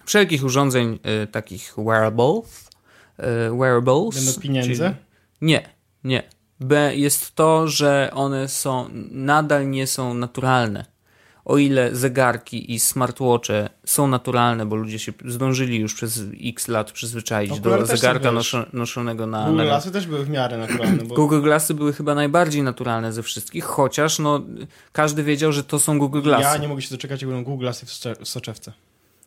C: wszelkich urządzeń y, takich wearables, y, wearables.
A: Będą pieniądze?
C: czyli- Nie, nie. B jest to, że one są nadal nie są naturalne. O ile zegarki i smartwatche są naturalne, bo ludzie się zdążyli już przez x lat przyzwyczaić
A: Okulary
C: do zegarka noszo- noszonego na,
A: Google
C: na
A: Glassy też były w miarę naturalne, bo
C: Google Glassy były chyba najbardziej naturalne ze wszystkich, chociaż no, każdy wiedział, że to są Google Glassy.
A: ja nie mogę się doczekać, jak będą Google Glassy w w soczewce.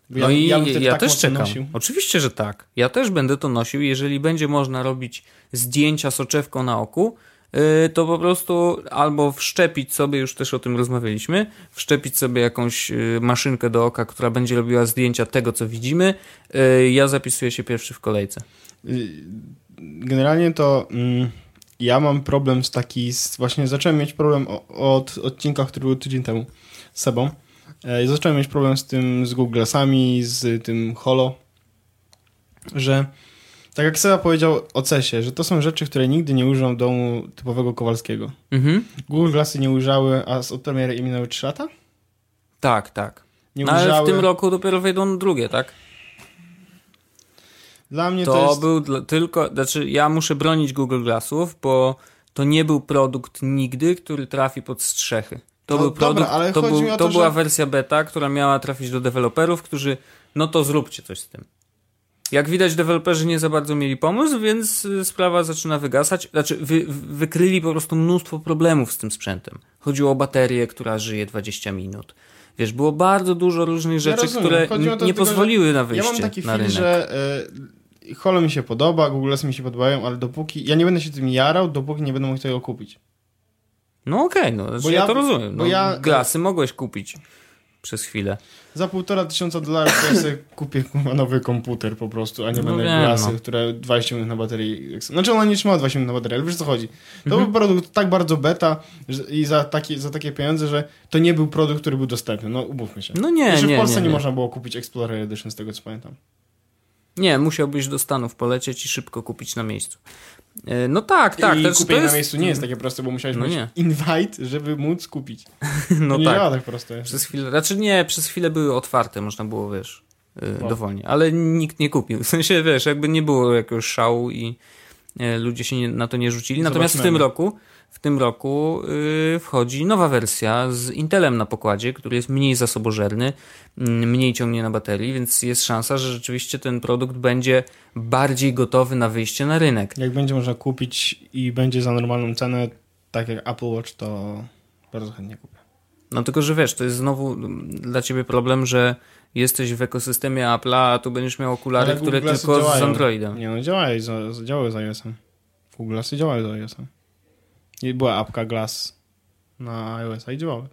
A: Bo
C: No i ja,
A: wtedy tak
C: też czekam.
A: nosił.
C: Oczywiście, że tak. Ja też będę to nosił. Jeżeli będzie można robić zdjęcia soczewką na oku, yy, to po prostu albo wszczepić sobie, już też o tym rozmawialiśmy, wszczepić sobie jakąś yy, maszynkę do oka, która będzie robiła zdjęcia tego, co widzimy. Yy, Ja zapisuję się pierwszy w kolejce.
A: Y, Generalnie to mm, ja mam problem z taki, z, właśnie zacząłem mieć problem od odcinka, który był tydzień temu z sobą. E, zacząłem mieć problem z tym, z Google Glassami, z tym Holo, że tak jak Seba powiedział o CESie, że to są rzeczy, które nigdy nie użyją domu typowego Kowalskiego.
C: Mhm.
A: Google Glassy nie ujrzały, a z od premiery minęły 3 lata?
C: Tak, tak.
A: Nie
C: No, ale w tym roku dopiero wejdą drugie, tak?
A: Dla mnie to,
C: To
A: jest...
C: był dla, tylko, znaczy ja muszę bronić Google Glassów, bo to nie był produkt nigdy, który trafi pod strzechy. To
A: No
C: był
A: dobra,
C: produkt,
A: ale
C: to,
A: chodzi
C: był,
A: mi o
C: to
A: to,
C: była
A: że-
C: wersja beta, która miała trafić do deweloperów, którzy, no to zróbcie coś z tym. Jak widać, deweloperzy nie za bardzo mieli pomysł, więc y, sprawa zaczyna wygasać. Znaczy, wy, wykryli po prostu mnóstwo problemów z tym sprzętem. Chodziło o baterię, która żyje 20 minut. Wiesz, było bardzo dużo różnych rzeczy,
A: rozumiem.
C: które
A: to
C: nie
A: tylko,
C: pozwoliły na
A: Ja
C: wyjście
A: mam taki
C: na
A: film,
C: rynek.
A: że y, Holo mi się podoba, Google mi się podobają, ale dopóki... Ja nie będę się tym jarał, dopóki nie będę mógł tego kupić.
C: No okej, no, znaczy
A: Bo
C: ja,
A: ja-
C: to rozumiem.
A: bo
C: No,
A: ja-
C: Glasy mogłeś kupić przez chwilę.
A: Za półtora tysiąca dolarów ja sobie kupię nowy komputer po prostu, a nie
C: No
A: będę
C: wiem,
A: Glassy,
C: no.
A: które 20 minut na baterii... Znaczy ona nie trzyma 20 minut na baterii, ale wiesz o co chodzi. To
C: Mhm.
A: był produkt tak bardzo beta że, i za takie, za takie pieniądze, że to nie był produkt, który był dostępny. No umówmy się.
C: No nie,
A: Jeszcze
C: nie,
A: w Polsce
C: nie,
A: nie,
C: nie.
A: można było kupić Explorer Edition z tego co pamiętam.
C: Nie, musiałbyś do Stanów polecieć i szybko kupić na miejscu. E, No tak, tak.
A: I
C: to, to
A: kupienie
C: jest...
A: na miejscu nie jest takie proste, bo musiałeś
C: No
A: mieć
C: nie.
A: invite, żeby móc kupić.
C: No
A: to nie
C: tak.
A: działa tak prosto.
C: Przez chwilę, znaczy nie, przez chwilę były otwarte, można było, wiesz,
A: Wow.
C: dowolnie, ale nikt nie kupił. W sensie, wiesz, jakby nie było jakiegoś szału i e, ludzie się nie, na to nie rzucili. Natomiast w tym
A: Zobaczmy.
C: roku, w tym roku y, wchodzi nowa wersja z Intelem na pokładzie, który jest mniej zasobożerny, mm, mniej ciągnie na baterii, więc jest szansa, że rzeczywiście ten produkt będzie bardziej gotowy na wyjście na rynek.
A: Jak będzie można kupić i będzie za normalną cenę, tak jak Apple Watch, to bardzo chętnie kupię.
C: No tylko, że wiesz, to jest znowu mm, dla ciebie problem, że jesteś w ekosystemie Apple'a, a tu będziesz miał okulary,
A: Ale
C: które tylko z
A: działają.
C: Androidem.
A: Nie no, działają, z- działały z iOS-em. Google Glassy działały z iOS-em. I była apka Glass na iOS-a i działały.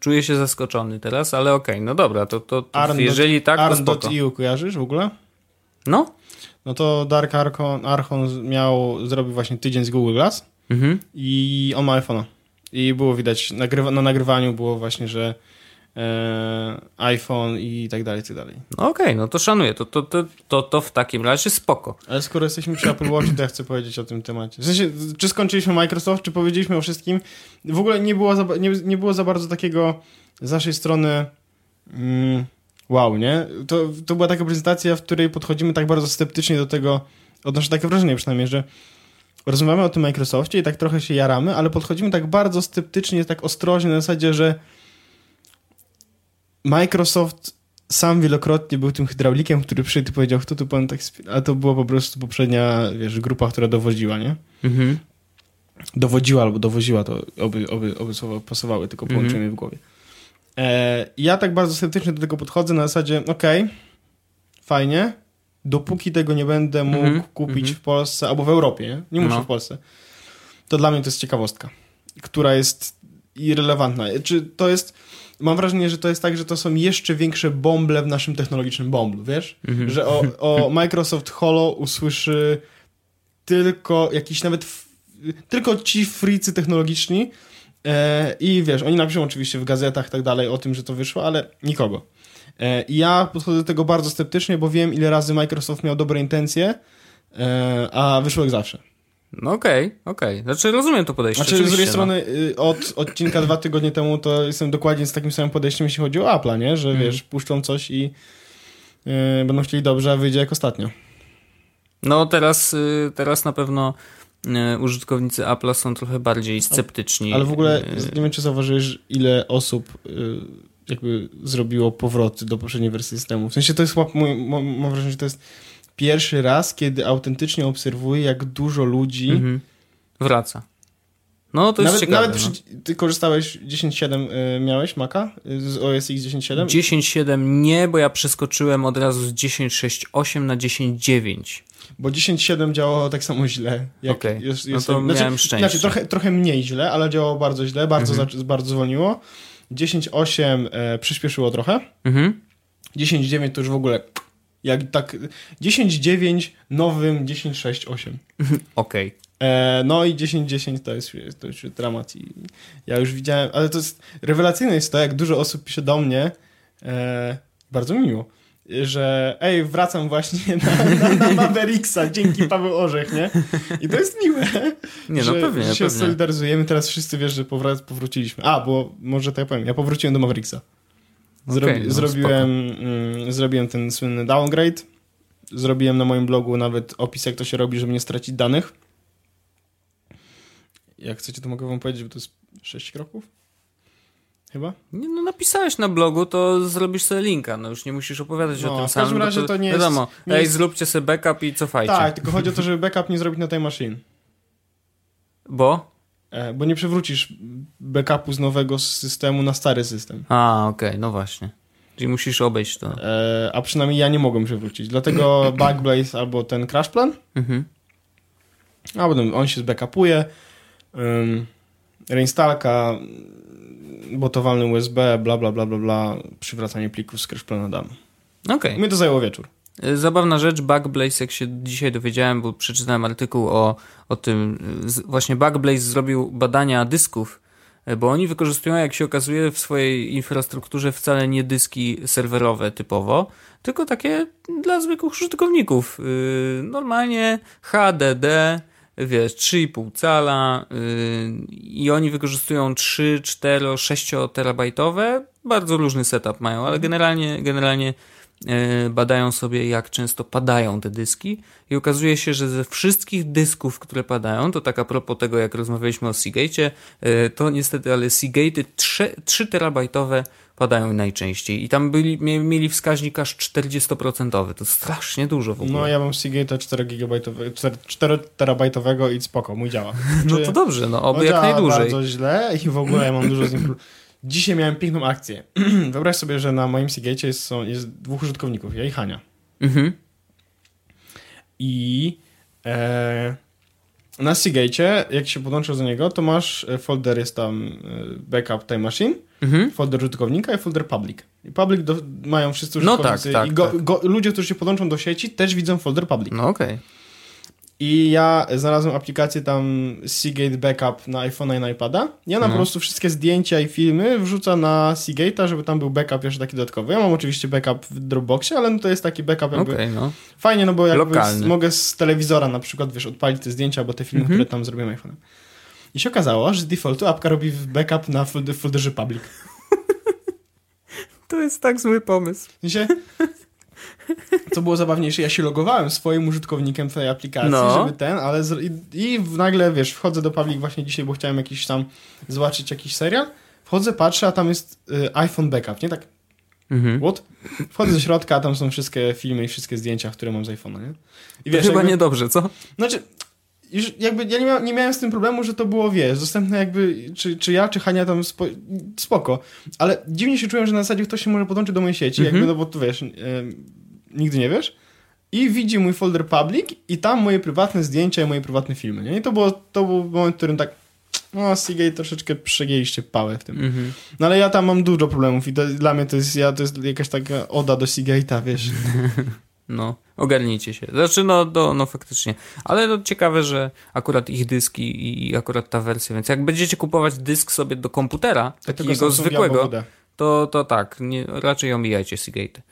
C: Czuję się zaskoczony teraz, ale okej, no dobra, to, to, to
A: Arn
C: jeżeli tak, to spoko.
A: Arn.eu kojarzysz w ogóle?
C: No?
A: No to Dark Archon, Archon miał, zrobił właśnie tydzień z Google Glass
C: Mhm.
A: i on ma iPhone'a. I było widać, nagrywa, na nagrywaniu było właśnie, że iPhone i tak dalej, i tak dalej.
C: No okej, no to szanuję. To, to, to, to, to w takim razie spoko.
A: Ale skoro jesteśmy przy Apple Watch, to ja chcę powiedzieć o tym temacie. W sensie, czy skończyliśmy Microsoft, czy powiedzieliśmy o wszystkim? W ogóle nie było za, nie, nie było za bardzo takiego z naszej strony mm, wow, nie? To, to była taka prezentacja, w której podchodzimy tak bardzo sceptycznie do tego, odnoszę takie wrażenie przynajmniej, że rozmawiamy o tym Microsoftie i tak trochę się jaramy, ale podchodzimy tak bardzo sceptycznie, tak ostrożnie na zasadzie, że Microsoft sam wielokrotnie był tym hydraulikiem, który przyszedł i powiedział, kto tu pan tak... spi-" A to była po prostu poprzednia, wiesz, grupa, która dowodziła, nie?
C: Mhm.
A: Dowodziła albo dowoziła, to oby, oby, oby słowa pasowały, tylko
C: Mhm.
A: połączymy w głowie. E, ja tak bardzo sceptycznie do tego podchodzę na zasadzie, okej, fajnie, dopóki tego nie będę mógł
C: Mhm,
A: kupić
C: mhm.
A: w Polsce albo w Europie, nie, nie muszę
C: No.
A: w Polsce, to dla mnie to jest ciekawostka, która jest irrelevantna. Czy to jest, mam wrażenie, że to jest tak, że to są jeszcze większe bąble w naszym technologicznym bąblu, wiesz?
C: Mhm.
A: Że o, o Microsoft Holo usłyszy tylko jakiś nawet tylko ci fricy technologiczni e, i wiesz, oni napiszą oczywiście w gazetach i tak dalej o tym, że to wyszło, ale nikogo. E, I ja podchodzę do tego bardzo sceptycznie, bo wiem ile razy Microsoft miał dobre intencje, e, a wyszło jak zawsze.
C: No okej, okej. Znaczy rozumiem to podejście.
A: Znaczy z drugiej
C: oczywiście,
A: strony y, od odcinka dwa tygodnie temu to jestem dokładnie z takim samym podejściem, jeśli chodzi o Apple'a, nie? Że
C: Mhm.
A: wiesz, puszczą coś i y, będą chcieli dobrze, a wyjdzie jak ostatnio.
C: No teraz, y, teraz na pewno y, użytkownicy Apple'a są trochę bardziej sceptyczni.
A: Ale w ogóle
C: Y,
A: nie wiem, czy zauważyłeś, ile osób y, jakby zrobiło powroty do poprzedniej wersji systemu. W sensie to jest, mam mam wrażenie, że to jest pierwszy raz, kiedy autentycznie obserwuję, jak dużo ludzi...
C: mhm. Wraca. No to jest
A: nawet
C: ciekawe.
A: nawet
C: no.
A: przy, ty korzystałeś 10.7, y, miałeś Maca z OS X 10.7?
C: 10.7 nie, bo ja przeskoczyłem od razu z 10.6.8 na 10.9.
A: Bo 10.7 działało tak samo źle. Jak
C: Okej,
A: jest,
C: no
A: jest,
C: to miałem szczęście.
A: Znaczy, trochę, trochę mniej źle, ale działało bardzo źle, bardzo,
C: Mhm.
A: za, bardzo zwolniło. 10.8 e, przyspieszyło trochę.
C: Mhm.
A: 10.9 to już w ogóle jak tak 10.9 nowym 10.6.8.
C: Okej.
A: E, no i 10.10 to jest, to już dramat i ja już widziałem, ale to jest rewelacyjne jest to, jak dużo osób pisze do mnie e, bardzo mi miło, że ej, wracam właśnie na, na, na Mavericksa dzięki Paweł Orzech, nie? I to jest miłe,
C: Nie,
A: że,
C: no pewnie,
A: że się
C: pewnie.
A: solidaryzujemy, teraz wszyscy wiesz, że powróciliśmy. A, bo może ja powiem, ja powróciłem do Mavericksa. Zrobi,
C: Okej, no
A: zrobiłem, mm, zrobiłem ten słynny downgrade. Zrobiłem na moim blogu nawet opis, jak to się robi, żeby nie stracić danych. Jak chcecie, to mogę wam powiedzieć, bo to jest 6 kroków? Chyba?
C: Nie, no napisałeś na blogu, to zrobisz sobie linka, no już nie musisz opowiadać
A: No,
C: o tym
A: w każdym
C: samym.
A: razie to nie jest-
C: Wiadomo, ej,
A: jest-
C: zróbcie sobie backup i cofajcie.
A: Tak, tylko chodzi o to, żeby backup nie zrobić na tej maszynie.
C: Bo?
A: E, bo nie przewrócisz backupu z nowego systemu na stary system.
C: A, okej, no właśnie. Czyli musisz obejść to.
A: E, a przynajmniej ja nie mogłem przewrócić. Dlatego Backblaze albo ten Crash Plan,
C: Mhm.
A: a potem on się zbackupuje, um, reinstalka, botowalny USB, bla bla bla bla bla, przywracanie plików z Crash Plana dam.
C: Okej.
A: Mnie to zajęło wieczór.
C: Y, Zabawna rzecz, Backblaze, jak się dzisiaj dowiedziałem, bo przeczytałem artykuł o, o tym, właśnie Backblaze zrobił badania dysków, y, bo oni wykorzystują, jak się okazuje, w swojej infrastrukturze wcale nie dyski serwerowe typowo, tylko takie dla zwykłych użytkowników. Y, Normalnie HDD, wiesz, 3,5 cala i oni wykorzystują 3, 4, 6 terabajtowe, bardzo różny setup mają, ale generalnie, generalnie e, badają sobie, jak często padają te dyski i okazuje się, że ze wszystkich dysków, które padają, to tak a propos tego, jak rozmawialiśmy o Seagate'cie, e, to niestety, ale Seagate'y 3, 3 terabajtowe padają najczęściej i tam byli, mie- mieli wskaźnik aż 40%, to strasznie dużo w ogóle.
A: No ja mam Seagate'a 4 gigabajtowego, 4 terabajtowego i spoko, mój działa.
C: No to dobrze, no oby jak najdłużej.
A: bardzo źle i w ogóle ja mam dużo z nim... Dzisiaj miałem piękną akcję. Wyobraź sobie, że na moim Seagate'cie jest, są, jest dwóch użytkowników, ja i Hania.
C: Mhm.
A: I e, na Seagate'cie, jak się podłączysz do niego, to masz e, folder, jest tam e, backup time machine,
C: Mhm.
A: folder użytkownika i folder public. I public do, mają wszyscy
C: No
A: użytkownicy.
C: tak, tak,
A: I go,
C: tak.
A: Go, ludzie, którzy się podłączą do sieci, też widzą folder public.
C: No okej.
A: I ja znalazłem aplikację tam Seagate Backup na iPhone'a i na iPada. I ona
C: No.
A: po prostu wszystkie zdjęcia i filmy wrzuca na Seagate'a, żeby tam był backup jeszcze taki dodatkowy. Ja mam oczywiście backup w Dropboxie, ale no to jest taki backup jakby
C: Okej, no.
A: fajnie, no bo jakby z, mogę z telewizora na przykład, wiesz, odpalić te zdjęcia albo te filmy,
C: Mhm.
A: które tam zrobiłem iPhone'em. I się okazało, że z defaultu apka robi backup na folder, folderze public.
C: To jest tak zły pomysł.
A: Sensie, co było zabawniejsze, ja się logowałem swoim użytkownikiem tej aplikacji,
C: No.
A: żeby ten, ale z, i, i nagle, wiesz, wchodzę do public właśnie dzisiaj, bo chciałem jakiś tam zobaczyć jakiś serial, wchodzę, patrzę, a tam jest y, iPhone backup, nie? Tak,
C: Mhm.
A: what? Wchodzę do środka, a tam są wszystkie filmy i wszystkie zdjęcia, które mam z iPhone'a, nie? I
C: To chyba
A: jakby-
C: niedobrze, co?
A: Znaczy, już jakby ja nie, mia nie miałem z tym problemu, że to było, wiesz, dostępne jakby, czy, czy ja, czy Hania tam spo spoko, ale dziwnie się czułem, że na zasadzie ktoś się może podłączyć do mojej sieci,
C: Mhm.
A: jakby, no bo tu wiesz, em, nigdy nie wiesz, i widzi mój folder public i tam moje prywatne zdjęcia i moje prywatne filmy, nie? I to, było, to był moment, w którym tak, no, Seagate troszeczkę przegięliście pałę w tym.
C: Mhm.
A: No ale ja tam mam dużo problemów i to, dla mnie to jest, ja, to jest jakaś taka oda do Seagate'a, wiesz.
C: No, ogarnijcie się. Znaczy, no, do, no faktycznie. Ale no, ciekawe, że akurat ich dyski i, akurat ta wersja, więc jak będziecie kupować dysk sobie do komputera, takiego
A: albo
C: zwykłego, to, to tak, nie, raczej omijajcie Seagate.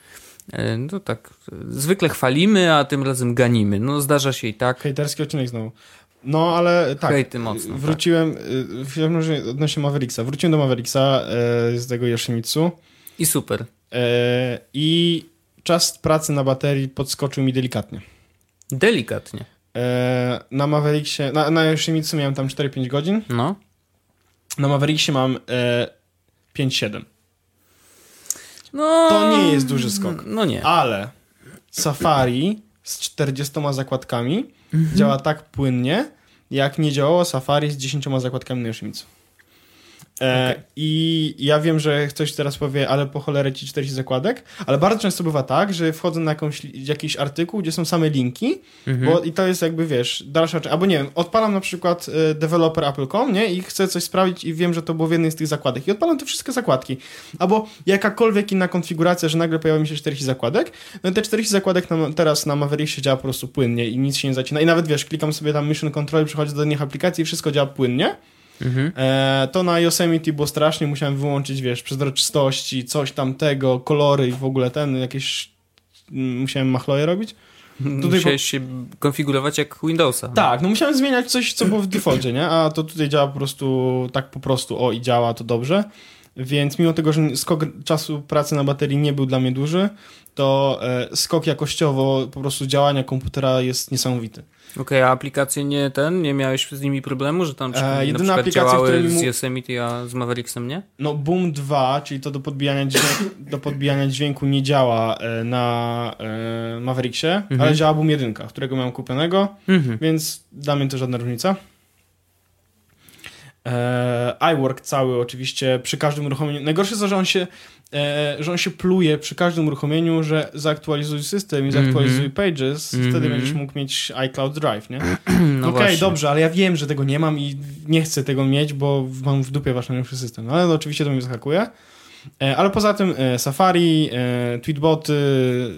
C: No tak, zwykle chwalimy, a tym razem ganimy. No zdarza się i tak.
A: Hejterski odcinek znowu. No, ale tak.
C: Hejty mocno, tak.
A: Wróciłem, y, w każdym razie odnośnie Mavericksa. Wróciłem do Mavericksa e, z tego Yoshimitsu
C: I super.
A: e, i czas pracy na baterii podskoczył mi delikatnie.
C: Delikatnie.
A: E, na Mavericksie, na, na Yoshimitsu miałem tam 4-5 godzin,
C: No.
A: na Mavericksie mam e, 5-7.
C: No.
A: To nie jest duży skok.
C: No nie.
A: Ale Safari z 40 zakładkami działa tak płynnie, jak nie działało Safari z 10 zakładkami na Yoshimitsu. E, I ja wiem, że ktoś teraz powie, ale po cholerę ci 40 zakładek, ale bardzo często bywa tak, że wchodzę na jakąś, jakiś artykuł, gdzie są same linki,
C: Mhm.
A: bo i to jest jakby, wiesz, dalsza część, albo nie wiem, odpalam na przykład e, developer Apple.com, nie, i chcę coś sprawdzić i wiem, że to było w jednej z tych zakładek. I odpalam te wszystkie zakładki, albo jakakolwiek inna konfiguracja, że nagle pojawia mi się 40 zakładek, no i te 40 zakładek na, teraz na Mavericksie działa po prostu płynnie i nic się nie zacina. I nawet, wiesz, klikam sobie tam Mission Control, przychodzi do innych aplikacji i wszystko działa płynnie,
C: Mhm.
A: E, to na Yosemite było strasznie, musiałem wyłączyć, wiesz, przezroczystości, coś tamtego, kolory i w ogóle ten, jakieś... mm, Musiałem machloje robić. Tutaj
C: Musiałeś się konfigurować jak Windowsa.
A: Tak, no musiałem zmieniać coś, co było w defaulcie, nie? A to tutaj działa po prostu tak po prostu, o i działa to dobrze. Więc mimo tego, że skok czasu pracy na baterii nie był dla mnie duży, to e, skok jakościowo po prostu działania komputera jest niesamowity.
C: Okej, a aplikacje nie ten, nie miałeś z nimi problemu, że tam
A: E,
C: na
A: jedyna
C: przykład
A: aplikacja, mi
C: z Yosemite, a z Mavericksem nie?
A: No Boom 2, czyli to do podbijania dźwięku, do podbijania dźwięku nie działa e, na e, Mavericksie,
C: Mhm.
A: ale działa Boom 1, którego miałem kupionego,
C: Mhm.
A: więc dla mnie to żadna różnica. E, iWork cały oczywiście przy każdym uruchomieniu. Najgorsze jest to, że on się, e, że on się pluje przy każdym uruchomieniu, że zaktualizuj system i zaktualizuj
C: Mhm.
A: pages,
C: Mhm.
A: wtedy będziesz mógł mieć iCloud Drive, nie?
C: No
A: Okej,
C: właśnie.
A: dobrze, ale ja wiem, że tego nie mam i nie chcę tego mieć, bo mam w dupie wasz najnowszy system. No, ale oczywiście to mnie zahakuje. E, Ale poza tym e, Safari, e, Tweetboty,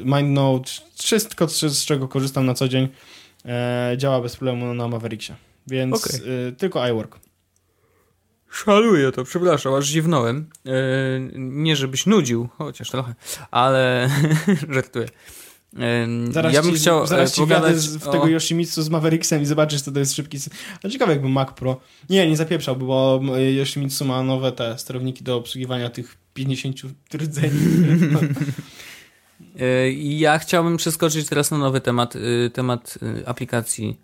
A: MindNote, wszystko, z, z czego korzystam na co dzień, działa bez problemu na Mavericksie. Więc e, tylko iWork.
C: Szaluję to, przepraszam, aż dziwnąłem. E, nie żebyś nudził, chociaż trochę, ale żartuję. E,
A: Zaraz
C: ja bym
A: ci,
C: chciał
A: zaraz
C: e,
A: ci wjadę
C: pogadać
A: z- w
C: o...
A: tego Yoshimitsu z Mavericksem i zobaczysz, co to jest szybki... No ciekawe jakby Mac Pro... Nie, nie zapieprzał, bo Yoshimitsu ma nowe te sterowniki do obsługiwania tych 50 rdzeni.
C: Ja chciałbym przeskoczyć teraz na nowy temat, temat aplikacji,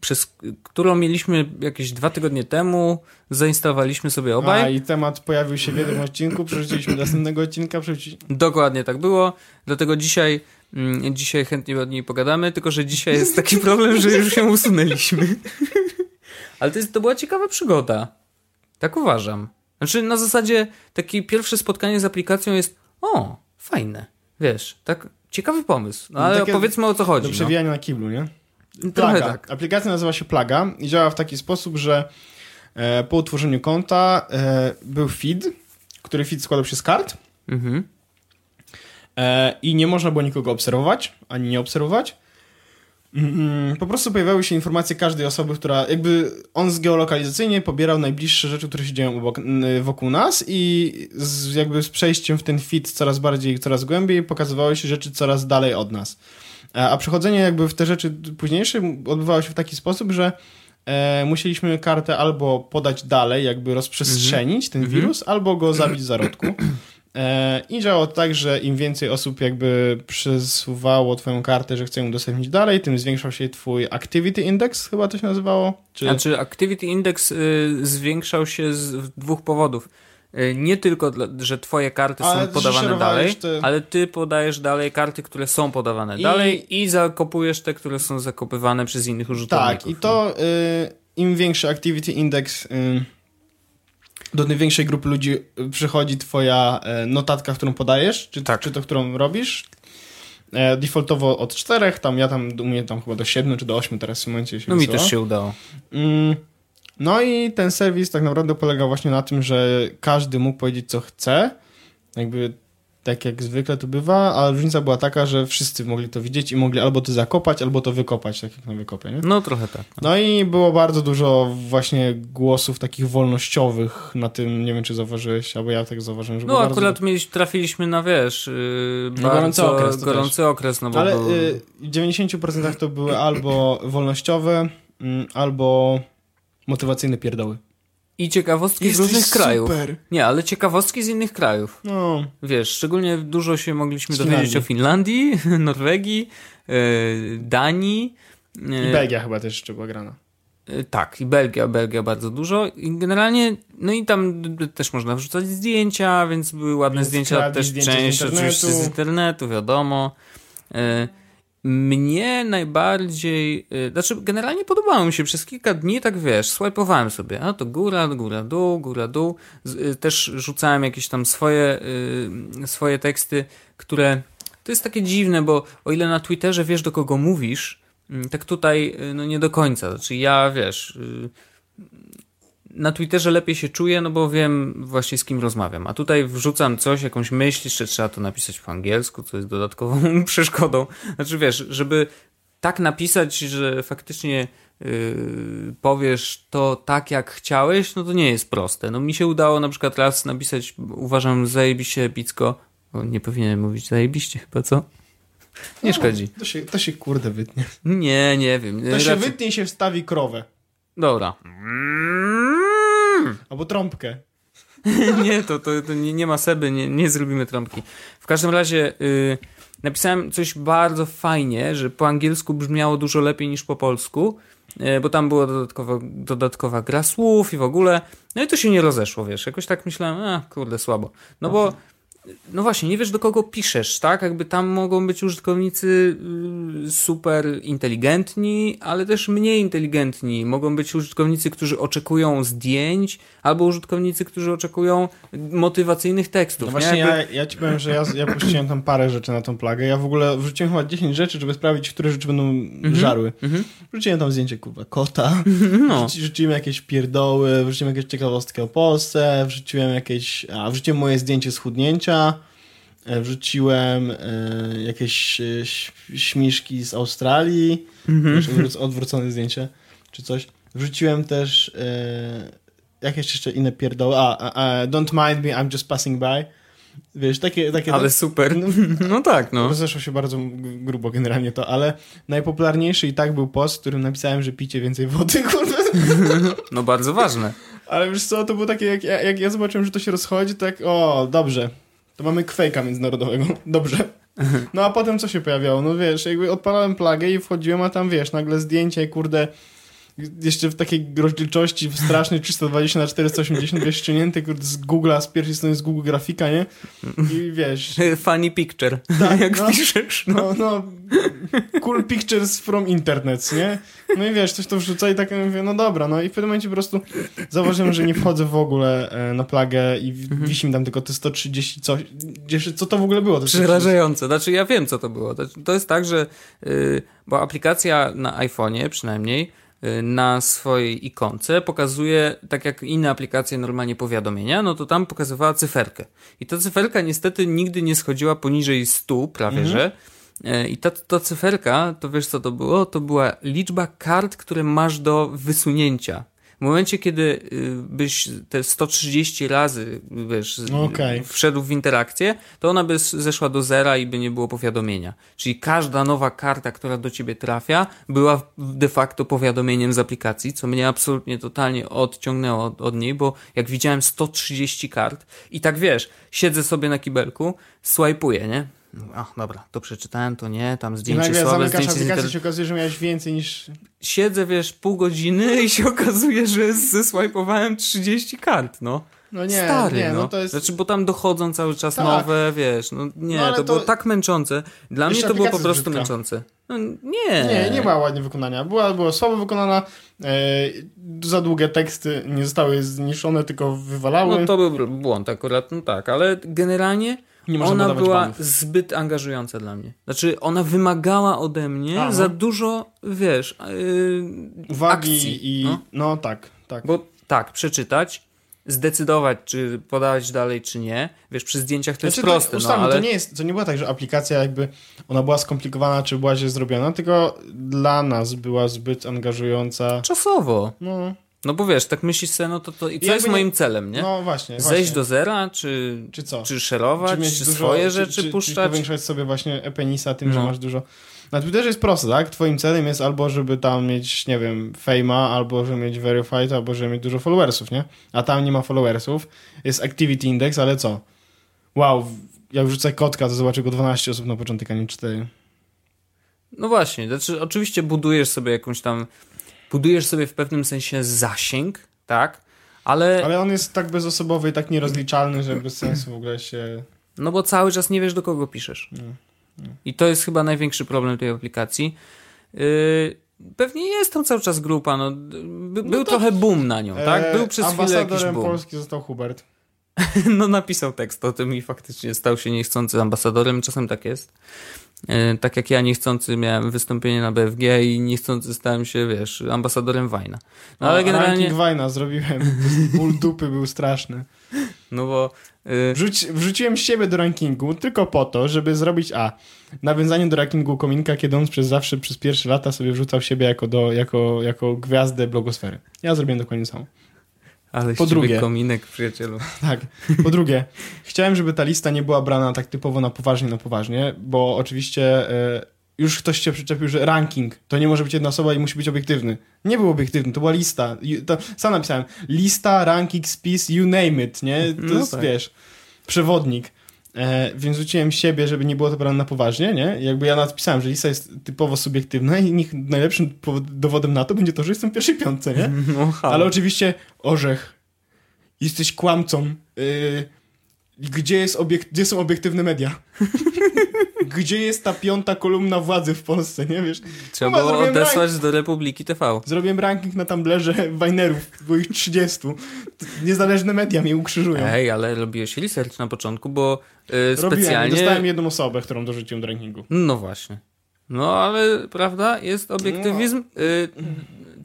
C: przez którą mieliśmy jakieś dwa tygodnie temu, zainstalowaliśmy sobie
A: A,
C: obaj.
A: i temat pojawił się w jednym odcinku, przerzuciliśmy do następnego odcinka, przerzuci...
C: Dokładnie tak było, dlatego dzisiaj, mm, dzisiaj chętnie o niej pogadamy, tylko że dzisiaj jest taki problem, że już się usunęliśmy. Ale to, jest, to była ciekawa przygoda. Tak uważam. Znaczy na zasadzie takie pierwsze spotkanie z aplikacją jest o, fajne. Wiesz, tak ciekawy pomysł. No, ale
A: takie
C: powiedzmy o co chodzi.
A: do
C: No.
A: przewijania na kiblu, nie? Plaga.
C: tak.
A: Aplikacja nazywa się Plaga i działa w taki sposób, że e, po utworzeniu konta e, był feed, który feed składał się z kart
C: Mhm.
A: e, i nie można było nikogo obserwować, ani nie obserwować. Mm, Po prostu pojawiały się informacje każdej osoby, która jakby on zgeolokalizacyjnie pobierał najbliższe rzeczy, które się dzieją obok, wokół nas i z, jakby z przejściem w ten fit coraz bardziej, coraz głębiej pokazywały się rzeczy coraz dalej od nas. A a przechodzenie jakby w te rzeczy późniejsze odbywało się w taki sposób, że e, musieliśmy kartę albo podać dalej, jakby rozprzestrzenić ten wirus, albo go zabić w zarodku. E, I działało tak, że im więcej osób jakby przesuwało twoją kartę, że chce ją udostępnić dalej, tym zwiększał się twój activity index, chyba to się nazywało. Czy...
C: Znaczy, Activity Index y, zwiększał się z dwóch powodów. Y, Nie tylko, że twoje karty
A: Ale
C: są
A: ty
C: podawane dalej,
A: te-
C: ale ty podajesz dalej karty, które są podawane
A: I-
C: dalej i zakopujesz te, które są zakopywane przez innych użytkowników.
A: Tak, i to y, im większy activity index, y, do największej grupy ludzi przychodzi twoja y, notatka, którą podajesz, czy,
C: Tak.
A: czy to, którą robisz. E, defaultowo od czterech, tam ja tam, u mnie tam chyba do siedmiu czy do ośmiu teraz w momencie się
C: No mi
A: wysyła.
C: też się udało.
A: Mm, No i ten serwis tak naprawdę polegał właśnie na tym, że każdy mógł powiedzieć co chce, jakby tak jak zwykle to bywa, ale różnica była taka, że wszyscy mogli to widzieć i mogli albo to zakopać, albo to wykopać, tak jak na wykopie, nie?
C: No trochę tak.
A: No i było bardzo dużo właśnie głosów takich wolnościowych na tym, nie wiem czy zauważyłeś, albo ja tak zauważyłem, że
C: No
A: było bardzo
C: akurat mieliśmy, trafiliśmy na, wiesz, yy,
A: No,
C: bardzo
A: gorący okres
C: gorący okres, no bo
A: Ale
C: był-
A: y, w 90% to były albo wolnościowe, mm, albo motywacyjne pierdoły.
C: i ciekawostki z różnych krajów.
A: super!
C: Nie, ale ciekawostki z innych krajów.
A: No,
C: Wiesz, szczególnie dużo się mogliśmy
A: Z
C: dowiedzieć o Finlandii, Norwegii, yy, Danii. yy,
A: i Belgia chyba też jeszcze była grana.
C: Y, Tak, i Belgia, Belgia bardzo dużo. I generalnie, no i tam też można wrzucać zdjęcia, więc były ładne
A: Więc
C: zdjęcia, też
A: zdjęcia z
C: część
A: internetu.
C: oczywiście z internetu, wiadomo. Mnie najbardziej, y, znaczy generalnie podobało mi się przez kilka dni, tak wiesz, swajpowałem sobie, a to góra, góra, dół, góra, dół. Y, Też rzucałem jakieś tam swoje, y, swoje teksty, które, to jest takie dziwne, bo o ile na Twitterze wiesz do kogo mówisz, mm, tak tutaj no nie do końca. Znaczy ja, wiesz, na Twitterze lepiej się czuję, no bo wiem właśnie z kim rozmawiam. A tutaj wrzucam coś, jakąś myśl, jeszcze trzeba to napisać po angielsku, co jest dodatkową przeszkodą. Znaczy wiesz, żeby tak napisać, że faktycznie yy, powiesz to tak, jak chciałeś, no to nie jest proste. No mi się udało na przykład raz napisać, uważam, zajebiście epicko. O, nie powinienem mówić zajebiście chyba, co? Nie szkodzi.
A: To się, to się kurde wytnie.
C: Nie, nie wiem.
A: To się
C: Raczej-
A: wytnie i się wstawi krowę.
C: Dobra.
A: Albo trąbkę.
C: nie, to, to, to nie, nie ma seby, nie, nie zrobimy trąbki. W każdym razie y, napisałem coś bardzo fajnie, że po angielsku brzmiało dużo lepiej niż po polsku, y, bo tam była dodatkowa, dodatkowa gra słów i w ogóle. No i to się nie rozeszło, wiesz. Jakoś tak myślałem, a kurde, słabo. No bo no właśnie, nie wiesz do kogo piszesz, tak? Jakby tam mogą być użytkownicy y, super inteligentni, ale też mniej inteligentni. Mogą być użytkownicy, którzy oczekują zdjęć, albo użytkownicy, którzy oczekują motywacyjnych tekstów.
A: No
C: nie?
A: właśnie
C: Jakby-
A: ja, ja ci powiem, że ja, ja puściłem tam parę rzeczy na tą plagę. Ja w ogóle wrzuciłem chyba 10 rzeczy, żeby sprawdzić, które rzeczy będą żarły. Wrzuciłem tam zdjęcie, kurwa, kota.
C: No.
A: Wrzuci- Wrzuciłem jakieś pierdoły, wrzuciłem jakieś ciekawostki o Polsce, wrzuciłem jakieś... A, wrzuciłem moje zdjęcie schudnięcia, e, wrzuciłem e, jakieś e, śmiszki z Australii, mm odwrócone zdjęcie, czy coś. Wrzuciłem też jakieś jeszcze inne pierdoły. A, a, a, don't mind me, I'm just passing by. Wiesz, takie... takie
C: Ale super. No tak, no.
A: Rozeszło się bardzo grubo generalnie to, ale najpopularniejszy i tak był post, w którym napisałem, że picie więcej wody, kurde.
C: No bardzo ważne.
A: Ale wiesz co, to było takie, jak, ja- jak ja zobaczyłem, że to się rozchodzi, tak o, dobrze. To mamy kwejka międzynarodowego. Dobrze. No a potem co się pojawiało? No wiesz, jakby odpalałem plagę i wchodziłem, a tam wiesz, nagle zdjęcie, kurde, jeszcze w takiej rozdzielczości w strasznej 320 na 480 wiesz, ściągnięty kurde, z Google'a, z pierwszej strony z Google Grafika, nie? I wiesz,
C: Funny picture.
A: Tak,
C: Jak
A: no.
C: piszesz. No.
A: no, no, cool pictures from internet, nie? No i wiesz, coś to wrzuca i tak mówię, no dobra, no i w pewnym momencie po prostu zauważyłem, że nie wchodzę w ogóle e, na plagę i
C: Mhm.
A: wisi mi tam tylko te 130 coś. Jeszcze, co to w ogóle było?
C: Przerażające. Znaczy ja wiem, co to było. To- jest tak, że yy, bo aplikacja na iPhone'ie przynajmniej na swojej ikonce pokazuje, tak jak inne aplikacje normalnie powiadomienia, no to tam pokazywała cyferkę. I ta cyferka niestety nigdy nie schodziła poniżej 100 prawie, że. E, I ta, ta cyferka, to wiesz co to było? To była liczba kart, które masz do wysunięcia. W momencie, kiedy y, byś te 130 razy, wiesz,
A: Okej.
C: wszedł w interakcję, to ona by zeszła do zera i by nie było powiadomienia. Czyli każda nowa karta, która do ciebie trafia, była de facto powiadomieniem z aplikacji, co mnie absolutnie totalnie odciągnęło od, od niej, bo jak widziałem 130 kart i tak wiesz, siedzę sobie na kibelku, swajpuję, nie? Ach, dobra, to przeczytałem, to nie, tam
A: I
C: zdjęcie
A: nagle
C: słabe, zdjęcie z
A: aplikację
C: internetu
A: i się okazuje, że miałeś więcej niż...
C: siedzę, wiesz, pół godziny i się okazuje, że zeswajpowałem 30 kart, no.
A: No nie,
C: Stary,
A: nie,
C: no.
A: no to jest...
C: Znaczy, bo tam dochodzą cały czas
A: Tak.
C: nowe, wiesz, no nie,
A: No,
C: to,
A: to-
C: było tak męczące. Dla mnie to było po prostu
A: brzydka.
C: męczące. No, nie.
A: Nie, nie była ładnie wykonania. Była, była słabo wykonana, e, za długie teksty nie zostały zniszczone, tylko wywalały.
C: No to był błąd akurat, no tak, ale generalnie
A: Nie
C: ona była
A: banów.
C: zbyt angażująca dla mnie. Znaczy, ona wymagała ode mnie
A: Aha.
C: za dużo, wiesz, yy,
A: Uwagi
C: akcji,
A: i...
C: no.
A: No. tak, tak.
C: Bo tak, przeczytać, zdecydować, czy podawać dalej, czy nie. Wiesz, przy zdjęciach to jest
A: Znaczy,
C: proste, no
A: ustalmy,
C: ale...
A: to, nie jest, to nie było tak, że aplikacja jakby ona była skomplikowana, czy była źle zrobiona, tylko dla nas była zbyt angażująca.
C: Czasowo.
A: No,
C: No bo wiesz, tak myślisz sobie, no to, to i co
A: jakby
C: jest
A: nie-
C: moim celem, nie?
A: no właśnie.
C: Zejść
A: właśnie.
C: do zera, czy,
A: Czy co?
C: czy szerować, czy,
A: mieć dużo-
C: swoje
A: czy-
C: rzeczy
A: czy, Czy
C: puszczać?
A: powiększać sobie właśnie epenisa tym, że
C: No.
A: masz dużo... Na Twitterze jest proste, tak? Twoim celem jest albo, żeby tam mieć, nie wiem, fame'a, albo żeby mieć verified, albo żeby mieć dużo followersów, nie? A tam nie ma followersów. Jest activity index, ale co? Wow, jak wrzucę kotka, to zobaczę go 12 osób na początek, a nie 4.
C: No właśnie, znaczy oczywiście budujesz sobie jakąś tam, budujesz sobie w pewnym sensie zasięg, tak? Ale,
A: Ale on jest tak bezosobowy i tak nierozliczalny, że bez sensu w ogóle się...
C: no bo cały czas nie wiesz, do kogo piszesz. I to jest chyba największy problem tej aplikacji. Yy, pewnie jest tam cały czas grupa, no. By, był trochę boom na nią, tak?
A: E,
C: Był przez chwilę jakiś
A: Ambasadorem
C: boom.
A: Polski został Hubert.
C: No napisał tekst o tym i faktycznie stał się niechcący ambasadorem. Czasem tak jest. E, Tak jak ja niechcący miałem wystąpienie na BFG i niechcący stałem się, wiesz, ambasadorem Wajna. No ale generalnie,
A: Ranking Wajna zrobiłem. Ból dupy był straszny.
C: no bo y,
A: Wrzuci, wrzuciłem siebie do rankingu tylko po to, żeby zrobić A. Nawiązanie do rankingu Kominka, kiedy on przez zawsze, przez pierwsze lata sobie wrzucał siebie jako, do, jako, jako gwiazdę blogosfery. Ja zrobiłem dokładnie samo.
C: Ale
A: po drugie-
C: kominek, przyjacielu.
A: Tak. Po drugie, chciałem, żeby ta lista nie była brana tak typowo na poważnie, na poważnie, bo oczywiście e, już ktoś się przyczepił, że ranking to nie może być jedna osoba i musi być obiektywny. Nie był obiektywny, to była lista. To, sam napisałem. Lista, ranking, spis, you name it, nie? To
C: No
A: jest,
C: tak.
A: wiesz, przewodnik. E, więc rzuciłem siebie, żeby nie było to brane na poważnie, nie? Jakby ja napisałem, że lista jest typowo subiektywna i niech najlepszym dowodem na to będzie to, że jestem w pierwszej piątce, nie?
C: No.
A: Ale oczywiście, orzech, jesteś kłamcą. Yy, gdzie, jest obiek- gdzie są obiektywne media? gdzie jest ta piąta kolumna władzy w Polsce, nie wiesz?
C: Trzeba
A: Chyba
C: było odesłać do Republiki TV.
A: Zrobiłem ranking na Tumblerze Wajnerów, było ich 30. Niezależne media mnie ukrzyżują.
C: Ej, ale robiłeś research na początku, bo y,
A: Robiłem,
C: specjalnie...
A: dostałem jedną osobę, którą dorzuciłem do rankingu.
C: No właśnie. No ale prawda, jest obiektywizm. Y,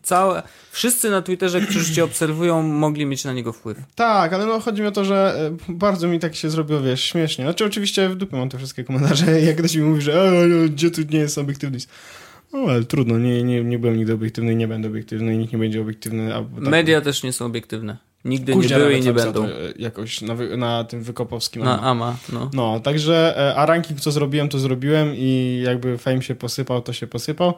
C: całe, wszyscy na Twitterze, którzy cię obserwują, mogli mieć na niego wpływ.
A: Tak, ale no chodzi mi o to, że e, bardzo mi tak się zrobiło, wiesz, śmiesznie. Znaczy oczywiście w dupie mam te wszystkie komentarze, jak ktoś mi mówi, że e, no, gdzie tu nie jest obiektywność. No ale trudno, nie, nie, nie byłem nigdy obiektywny i nie będę obiektywny i nikt nie będzie obiektywny. Tak.
C: Media też nie są obiektywne. Nigdy
A: Kuźnia
C: nie były i nie będą.
A: E, jakoś na, wy, na tym wykopowskim.
C: Na
A: Ama.
C: AMA, no.
A: No, także, e, a ranking co zrobiłem, to zrobiłem i jakby fame się posypał, to się posypał.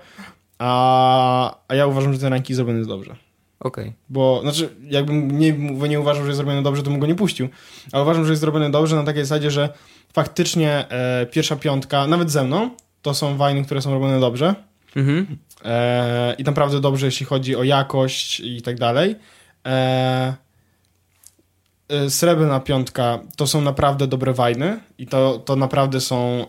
A: A, a ja uważam, że ten ranking zrobiony jest dobrze.
C: Okej.
A: Bo, znaczy, jakbym nie, nie uważał, że jest zrobione dobrze, to bym go nie puścił. Ale uważam, że jest zrobione dobrze na takiej zasadzie, że faktycznie e, pierwsza piątka, nawet ze mną, to są wajny, które są robione dobrze.
C: Mhm.
A: E, I naprawdę dobrze, jeśli chodzi o jakość i tak dalej. E, e, srebrna piątka to są naprawdę dobre wajny i to, to naprawdę są.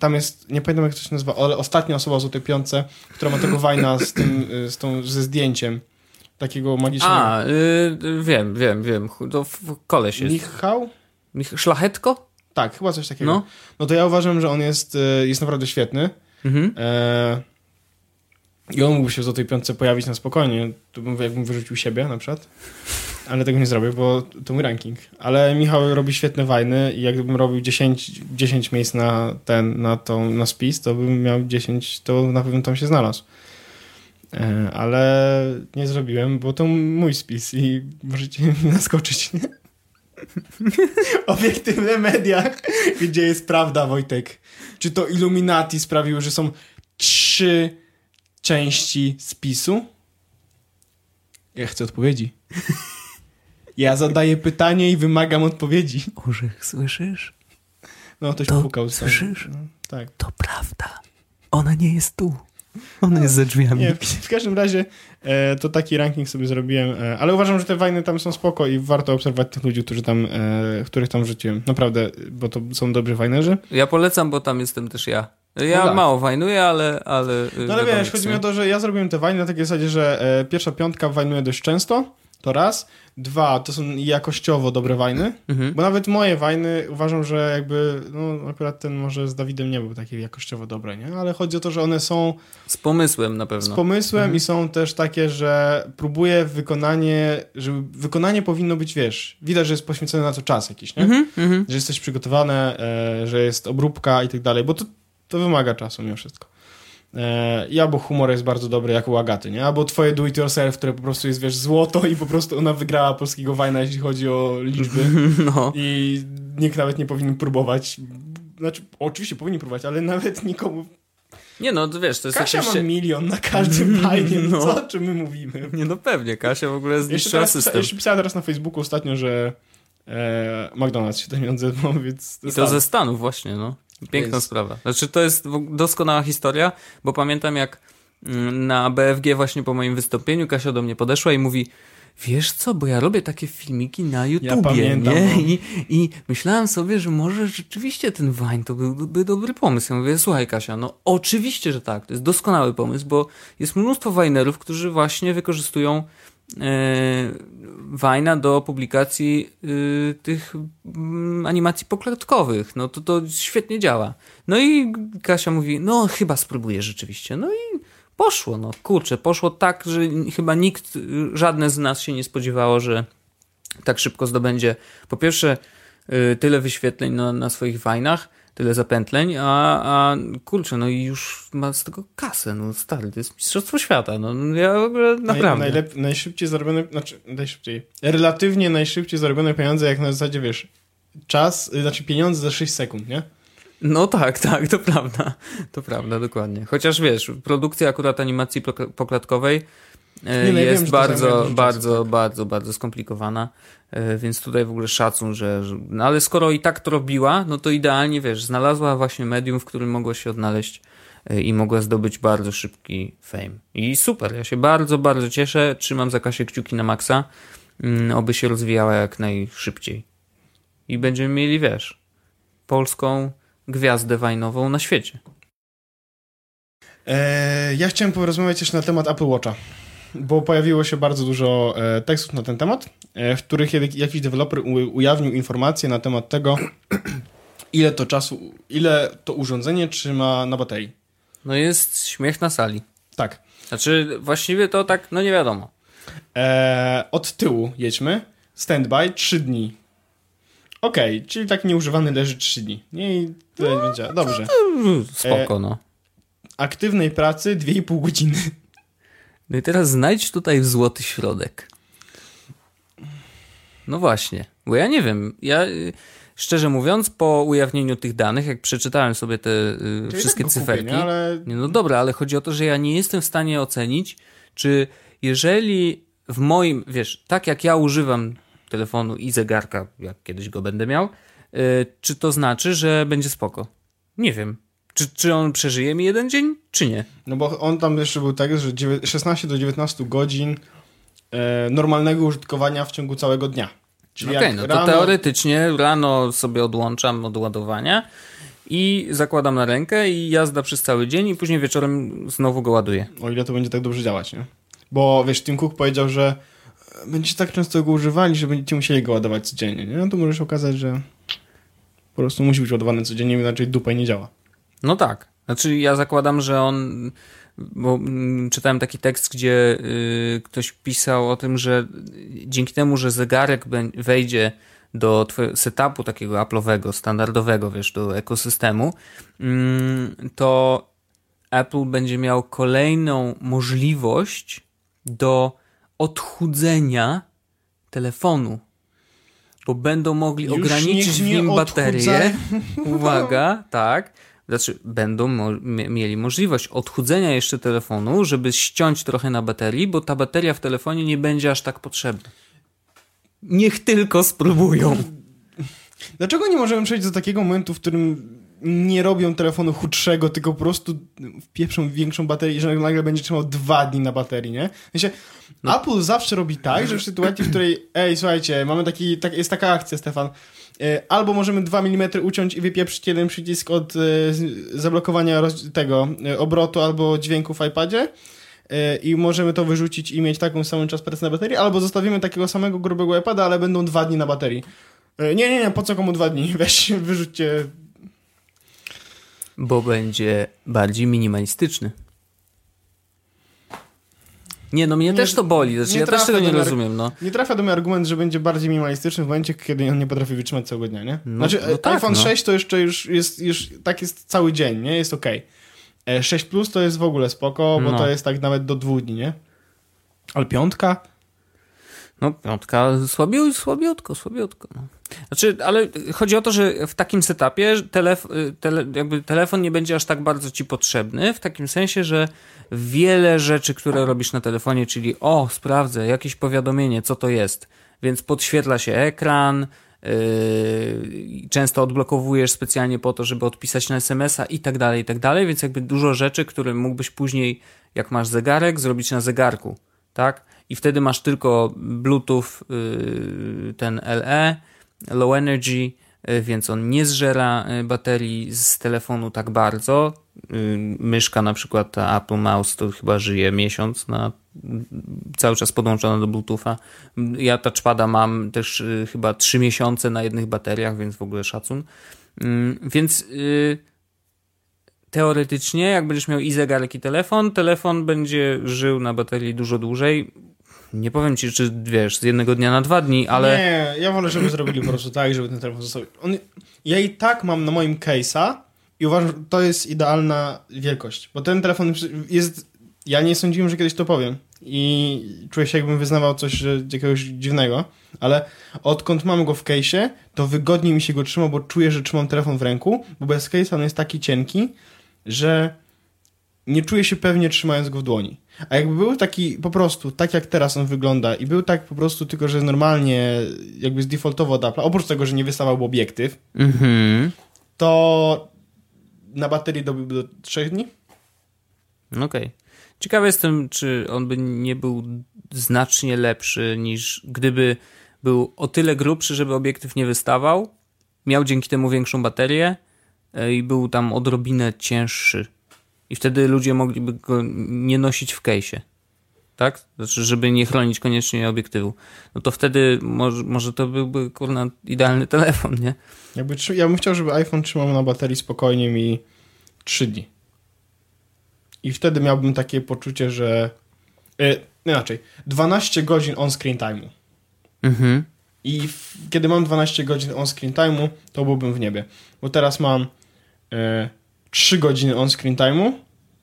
A: Tam jest, nie pamiętam jak to się nazywa, ale ostatnia osoba o złotej piątce, która ma tego wajna z tym, e, z tą, ze zdjęciem takiego magicznego.
C: A, y, wiem, wiem, wiem. To w- koleś jest.
A: Michał?
C: Mich- Szlachetko?
A: Tak, chyba coś takiego.
C: No.
A: No. to ja uważam, że on jest, e, jest naprawdę świetny.
C: Mhm.
A: E, I on mógłby się w złotej piątce pojawić na spokojnie. To bym, jakbym wyrzucił siebie na przykład. Ale tego nie zrobię, bo to mój ranking. Ale Michał robi świetne wajny i jakbym robił 10, 10 miejsc na ten, na, tą, na spis, to bym miał 10, to na pewno tam się znalazł. E, Ale nie zrobiłem, bo to mój spis i możecie mi naskoczyć, nie? Obiektywne media, gdzie jest prawda, Wojtek. Czy to Illuminati sprawiło, że są trzy części spisu? Ja chcę odpowiedzi. Ja zadaję pytanie i wymagam odpowiedzi.
D: Orzech, słyszysz?
A: No, ktoś
D: To
A: pukał.
D: słyszysz?
A: No, tak.
D: To prawda. Ona nie jest tu. Ona jest za drzwiami.
A: Nie, w, w każdym razie e, to taki ranking sobie zrobiłem, e, ale uważam, że te wajny tam są spoko i warto obserwować tych ludzi, którzy tam, e, których tam wrzuciłem. Naprawdę, bo to są dobrzy wajnerzy.
C: Ja polecam, bo tam jestem też ja. Ja
A: No tak.
C: mało wajnuję, ale... ale
A: No ale wiesz, chodzi mi o to, że ja zrobiłem te wajny na takiej zasadzie, że e, pierwsza piątka wajnuje dość często, to raz. Dwa, to są jakościowo dobre wajny,
C: Mhm.
A: bo nawet moje wajny uważam, że jakby, no akurat ten może z Dawidem nie był taki jakościowo dobry, nie? Ale chodzi o to, że one są
C: Z pomysłem na pewno.
A: z pomysłem
C: Mhm.
A: i są też takie, że próbuję wykonanie, żeby wykonanie powinno być, wiesz, widać, że jest poświęcony na to czas jakiś, nie?
C: Mhm, mhm.
A: Że jesteś przygotowane, e, że jest obróbka i tak dalej, bo to, to wymaga czasu mimo wszystko. E, I albo humor jest bardzo dobry, jak u Agaty, nie? Albo twoje do it yourself, które po prostu jest, wiesz, złoto i po prostu ona wygrała polskiego wajna, jeśli chodzi o liczby
C: No.
A: i nikt nawet nie powinien próbować. Znaczy, oczywiście powinien próbować, ale nawet nikomu...
C: Nie no, to wiesz, to jest
A: Kasia
C: oczywiście...
A: ma milion na każdym fajnie, no. Co o czym my mówimy?
C: Nie no pewnie, Kasia w ogóle
A: Jeszcze,
C: zniszczyła
A: teraz,
C: system.
A: jeszcze pisałem teraz na Facebooku ostatnio, że e, McDonald's się tym między więc
C: I to ze Stanów właśnie, no. Piękna
A: Jest-
C: sprawa. Znaczy to jest doskonała historia, bo pamiętam jak mm, na BFG właśnie po moim wystąpieniu Kasia do mnie podeszła i mówi wiesz co, bo ja robię takie filmiki na YouTubie,
A: pamiętam,
C: nie?
A: no.
C: I, I myślałem sobie, że może rzeczywiście ten Vine to byłby dobry pomysł. Ja mówię, słuchaj Kasia, no oczywiście, że tak, to jest doskonały pomysł, bo jest mnóstwo Vinerów, którzy właśnie wykorzystują Wajna do publikacji y, tych mm, animacji poklatkowych. No to to świetnie działa. No i Kasia mówi, no chyba spróbuję rzeczywiście. No i poszło, no kurczę, poszło tak, że chyba nikt, y, żadne z nas się nie spodziewało, że tak szybko zdobędzie po pierwsze y, tyle wyświetleń na, na swoich wajnach, tyle zapętleń, a, a kurczę, no i już ma z tego kasę, no stary, to jest mistrzostwo świata, no ja w ogóle naprawdę.
A: Naj, najlep, najszybciej zarobione, znaczy najszybciej, relatywnie najszybciej zarobione pieniądze, jak na zasadzie, wiesz, czas, y, znaczy pieniądze za 6 sekund, nie?
C: No tak, tak, to prawda. To prawda, dokładnie. Chociaż wiesz, produkcja akurat animacji pokla- poklatkowej e,
A: Nie, no ja wiem,
C: jest
A: zajmuje
C: bardzo, bardzo,
A: czasu, tak.
C: bardzo, bardzo skomplikowana, e, więc tutaj w ogóle szacun, że. No ale skoro i tak to robiła, no to idealnie, wiesz, znalazła właśnie medium, w którym mogła się odnaleźć e, i mogła zdobyć bardzo szybki fame. I super, ja się bardzo, bardzo cieszę, trzymam za Kasię kciuki na maksa, mm, oby się rozwijała jak najszybciej. I będziemy mieli, wiesz, polską gwiazdę wajnową na świecie.
A: E, ja chciałem porozmawiać jeszcze na temat Apple Watcha, bo pojawiło się bardzo dużo e, tekstów na ten temat, e, w których jak- jakiś deweloper ujawnił informacje na temat tego, ile to czasu, ile to urządzenie trzyma na baterii.
C: No jest śmiech na sali.
A: Tak.
C: Znaczy, właściwie to tak, no nie wiadomo.
A: E, od tyłu jedźmy. Standby 3 dni. Okej, czyli tak nieużywany leży 3 dni. Nie tyle będzie. Dobrze.
C: Spoko, no.
A: Aktywnej pracy 2,5 godziny.
C: No i teraz znajdź tutaj złoty środek. No właśnie, bo ja nie wiem, ja y, szczerze mówiąc, po ujawnieniu tych danych, jak przeczytałem sobie te y, wszystkie
A: tak
C: cyferki,
A: Kupię, nie? Ale
C: Nie, no dobra, ale chodzi o to, że ja nie jestem w stanie ocenić, czy jeżeli w moim, wiesz, tak jak ja używam telefonu i zegarka, jak kiedyś go będę miał, y, czy to znaczy, że będzie spoko? Nie wiem. Czy, czy on przeżyje mi jeden dzień, czy nie?
A: No bo on tam jeszcze był tak, że dziewię- 16 do 19 godzin normalnego użytkowania w ciągu całego dnia. Czyli jak
C: no to
A: rano,
C: teoretycznie rano sobie odłączam od ładowania i zakładam na rękę i jazda przez cały dzień i później wieczorem znowu go ładuję.
A: O ile to będzie tak dobrze działać, nie? Bo wiesz, Tim Cook powiedział, że e, będziecie tak często go używali, że będziecie musieli go ładować codziennie, nie? No to może się okazać, że po prostu musi być ładowany codziennie, inaczej dupę nie działa.
C: No tak. Znaczy ja zakładam, że on bo mm, czytałem taki tekst, gdzie y, ktoś pisał o tym, że dzięki temu, że zegarek wejdzie do setupu takiego Apple'owego, standardowego, wiesz, do ekosystemu, mm, to Apple będzie miał kolejną możliwość do odchudzenia telefonu. Bo będą mogli
A: Już
C: ograniczyć w nim baterię. Uwaga, tak. Znaczy, będą mo- mie- mieli możliwość odchudzenia jeszcze telefonu, żeby ściąć trochę na baterii, bo ta bateria w telefonie nie będzie aż tak potrzebna. Niech tylko spróbują.
A: Dlaczego nie możemy przejść do takiego momentu, w którym nie robią telefonu chudszego, tylko po prostu wpieprzą większą baterię, że nagle będzie trzymał dwa dni na baterii, nie? W sensie,
C: No.
A: Apple zawsze robi tak, że w sytuacji, w której ej, słuchajcie, mamy taki, tak, jest taka akcja, Stefan, albo możemy 2 mm uciąć i wypieprzyć jeden przycisk od e, zablokowania tego e, obrotu albo dźwięku w iPadzie e, i możemy to wyrzucić i mieć taką samą czas pracy na baterii, albo zostawimy takiego samego grubego iPada, ale będą dwa dni na baterii. E, Nie, nie, nie, po co komu dwa dni? Weź, wyrzućcie.
C: Bo będzie bardziej minimalistyczny. Nie, no mnie
A: Nie-
C: też to boli. Znaczy,
A: nie
C: ja też tego nie rozumiem, no.
A: Nie trafia do mnie argument, że będzie bardziej minimalistyczny w momencie, kiedy on nie potrafi wytrzymać całego dnia, nie?
C: No,
A: znaczy,
C: no
A: e,
C: tak,
A: iPhone
C: no.
A: 6 to jeszcze już jest, już tak jest cały dzień, nie? Jest okej. E, 6 Plus to jest w ogóle spoko, bo
C: No.
A: to jest tak nawet do dwóch dni, nie? Ale piątka?
C: No, piątka słabiu, słabiutko, słabiutko. No. Znaczy, ale chodzi o to, że w takim setupie telef tele jakby telefon nie będzie aż tak bardzo ci potrzebny, w takim sensie, że wiele rzeczy, które robisz na telefonie, czyli o, sprawdzę, jakieś powiadomienie, co to jest, więc podświetla się ekran, yy, często odblokowujesz specjalnie po to, żeby odpisać na SMS-a i tak dalej, i tak dalej, więc jakby dużo rzeczy, które mógłbyś później, jak masz zegarek, zrobić na zegarku, tak? I wtedy masz tylko Bluetooth, yy, ten LE, low energy, yy, więc on nie zżera yy, baterii z telefonu tak bardzo. Yy, Myszka na przykład, ta Apple Mouse, to chyba żyje miesiąc na cały czas podłączona do Bluetootha. Ja touchpada mam też y, chyba 3 miesiące na jednych bateriach, więc w ogóle szacun. Ym, Więc y, teoretycznie, jak będziesz miał i zegarek, i telefon, telefon będzie żył na baterii dużo dłużej. Nie powiem ci, czy wiesz, z jednego dnia na dwa dni, ale.
A: Nie, ja wolę, żeby zrobili po prostu tak, żeby ten telefon został... On, ja i tak mam na moim case'a i uważam, że to jest idealna wielkość, bo ten telefon jest... Ja nie sądziłem, że kiedyś to powiem i czuję się, jakbym wyznawał coś że, jakiegoś dziwnego, ale odkąd mam go w case'ie, to wygodniej mi się go trzyma, bo czuję, że trzymam telefon w ręku, bo bez case'a on jest taki cienki, że nie czuję się pewnie trzymając go w dłoni. A jakby był taki po prostu, tak jak teraz on wygląda i był tak po prostu, tylko że normalnie jakby zdefaultowo od Apple'a, oprócz tego, że nie wystawałby obiektyw,
C: Mhm.
A: to na baterii dobyłby do 3 dni.
C: No Okej. Ciekawy jestem, czy on by nie był znacznie lepszy niż gdyby był o tyle grubszy, żeby obiektyw nie wystawał, miał dzięki temu większą baterię e, i był tam odrobinę cięższy. I wtedy ludzie mogliby go nie nosić w case'ie. Tak? Znaczy, żeby nie chronić koniecznie obiektywu. No to wtedy może, może to byłby kurna idealny telefon, nie?
A: Jakby, ja bym chciał, żeby iPhone trzymał na baterii spokojnie mi 3 dni. I wtedy miałbym takie poczucie, że... E, inaczej, 12 godzin on-screen time'u.
C: Mhm.
A: I w, kiedy mam 12 godzin on-screen time'u, to byłbym w niebie. Bo teraz mam e, 3 godziny on-screen time'u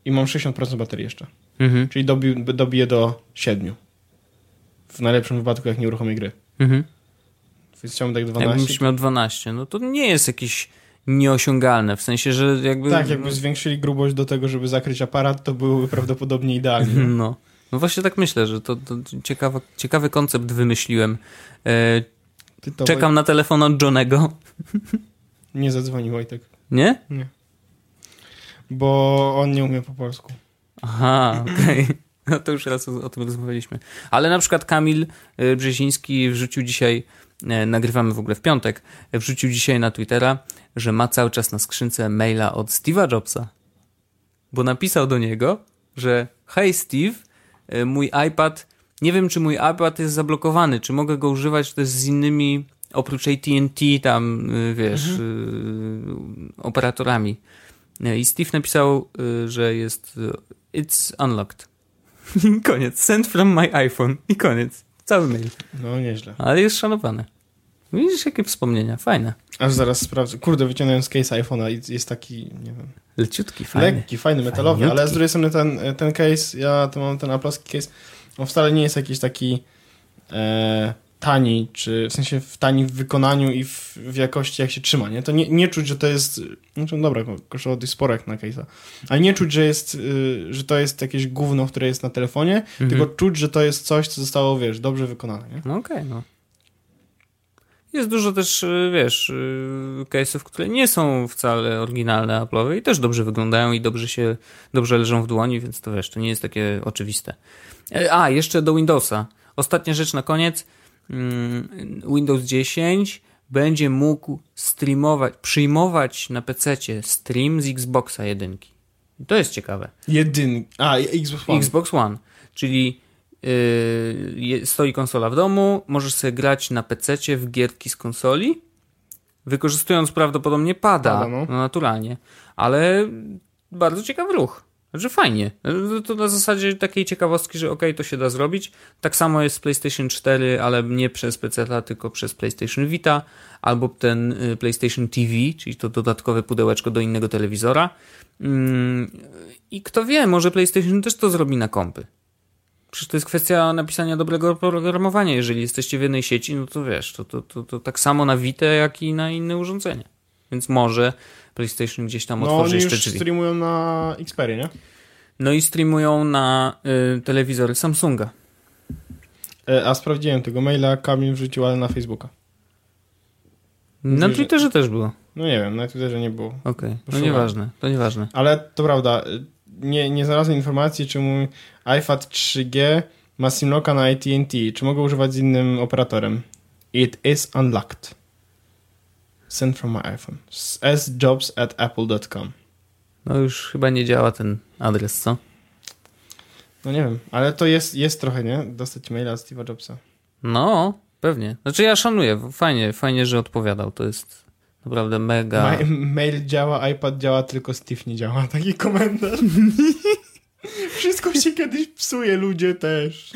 A: i mam 60% baterii jeszcze.
C: Mhm.
A: Czyli dobi, dobiję do 7. W najlepszym wypadku, jak nie uruchomię gry.
C: Mhm.
A: Więc chciałbym tak
C: Jakbyś
A: 12.
C: miał 12, no to nie jest jakieś nieosiągalne, w sensie, że jakby...
A: Tak, jakby zwiększyli grubość do tego, żeby zakryć aparat, to byłoby prawdopodobnie idealnie.
C: No. No właśnie tak myślę, że to, to ciekawy, ciekawy koncept wymyśliłem. E, czekam na telefon od Johnego.
A: Nie zadzwoni Wojtek,
C: Nie?
A: bo on nie umie po polsku.
C: Aha, okej. No to już raz o, o tym rozmawialiśmy. Ale na przykład Kamil e, Brzeziński wrzucił dzisiaj, e, nagrywamy w ogóle w piątek, wrzucił dzisiaj na Twittera, że ma cały czas na skrzynce maila od Steve'a Jobsa. Bo napisał do niego, że hej Steve, e, mój iPad, nie wiem czy mój iPad jest zablokowany, czy mogę go używać też z innymi, oprócz AT&T tam, e, wiesz, e, operatorami. E, I Steve napisał, e, że jest It's unlocked. Koniec. Send from my iPhone. I koniec. Cały mail.
A: No nieźle.
C: Ale jest szanowany. Widzisz, jakie wspomnienia. Fajne.
A: Aż zaraz sprawdzę. Kurde, wyciągnąłem z case iPhone'a i jest taki, nie wiem,
C: Leciutki, fajny.
A: lekki, fajny, metalowy, ale z
C: Fajniutki.
A: drugiej strony ten, ten case, ja to mam ten aplowski case, on wcale nie jest jakiś taki e, tani, czy w sensie w tani w wykonaniu i w, w jakości jak się trzyma, nie? To nie, nie czuć, że to jest, znaczy dobra, kosztowało dość sporo jak na case'a, ale nie czuć, że jest, y, że to jest jakieś gówno, które jest na telefonie,
C: Mhm.
A: tylko czuć, że to jest coś, co zostało, wiesz, dobrze wykonane, nie?
C: No okej, no. Jest dużo też, y, wiesz, y, case'ów, które nie są wcale oryginalne Apple'owe i też dobrze wyglądają i dobrze się, dobrze leżą w dłoni, więc to wiesz, to nie jest takie oczywiste. E, A, jeszcze do Windowsa. Ostatnia rzecz na koniec. Mm, Windows 10 będzie mógł streamować, przyjmować na PC stream z Xboxa 1. I To jest ciekawe.
A: Jedyn, a, Xbox One.
C: Xbox One, czyli yy, stoi konsola w domu, możesz sobie grać na PC w gierki z konsoli, wykorzystując prawdopodobnie pada,
A: Pada, no.
C: no. naturalnie, ale bardzo ciekawy ruch. Znaczy fajnie. To na zasadzie takiej ciekawostki, że okej, to się da zrobić. Tak samo jest z PlayStation 4, ale nie przez PC, tylko przez PlayStation Vita, albo ten y, PlayStation TV, czyli to dodatkowe pudełeczko do innego telewizora. Mm, I kto wie, może PlayStation też to zrobi na kompy. Przecież to jest kwestia napisania dobrego oprogramowania. Jeżeli jesteście w jednej sieci, no to wiesz, to, to, to, to tak samo na Vita, jak i na inne urządzenia. Więc może PlayStation gdzieś tam
A: No
C: otworzy
A: oni
C: jeszcze drzwi.
A: streamują na Xperia, nie?
C: No i streamują na y, telewizory Samsunga.
A: E, A sprawdziłem tego maila, Kamil wrzucił, ale na Facebooka.
C: Na
A: że-
C: Twitterze też było.
A: No nie wiem, na Twitterze nie było.
C: Okej, no
A: Proszę
C: nieważne, to nieważne.
A: Ale to prawda, nie, nie znalazłem informacji, czy mój iPad 3G ma simlocka na AT&T, czy mogę używać z innym operatorem. It is unlocked. Send from my iPhone. sjobs at apple.com.
C: No już chyba nie działa ten adres, co?
A: No nie wiem, ale to jest, jest trochę, nie? Dostać maila od Steve'a Jobsa.
C: No, pewnie. Znaczy ja szanuję, fajnie, fajnie, że odpowiadał. To jest naprawdę mega...
A: Ma, mail działa, iPad działa, tylko Steve nie działa. Taki komentarz. Wszystko się kiedyś psuje, ludzie też.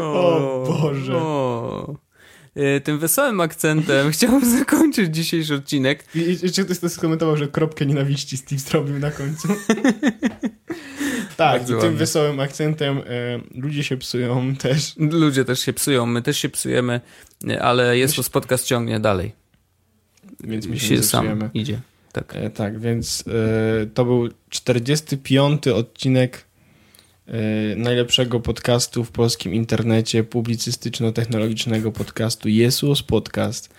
A: O Boże.
C: O. Y, Tym wesołym akcentem chciałbym zakończyć dzisiejszy odcinek.
A: I, i, czy ktoś to skomentował, że kropkę nienawiści Steve zrobił na końcu? tak, i
C: Bardzo
A: tym wesołym akcentem e, ludzie się psują też.
C: Ludzie też się psują, my też się psujemy, y, ale jest to podcast ciągnie dalej.
A: Więc my się,
C: się sam idzie. Tak.
A: E, tak, więc e, to był 45. odcinek najlepszego podcastu w polskim internecie, publicystyczno-technologicznego podcastu Jesus Podcast.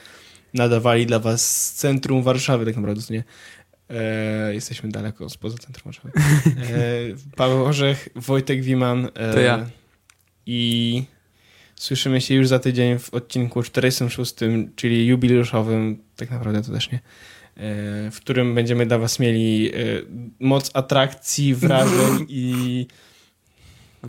A: Nadawali dla was z centrum Warszawy, tak naprawdę nie. E, jesteśmy daleko spoza centrum Warszawy. E, Paweł Orzech, Wojtek Wiman. E,
C: To ja.
A: I słyszymy się już za tydzień w odcinku 46, czyli jubileuszowym, tak naprawdę to też nie, e, w którym będziemy dla was mieli e, moc atrakcji, wrażeń i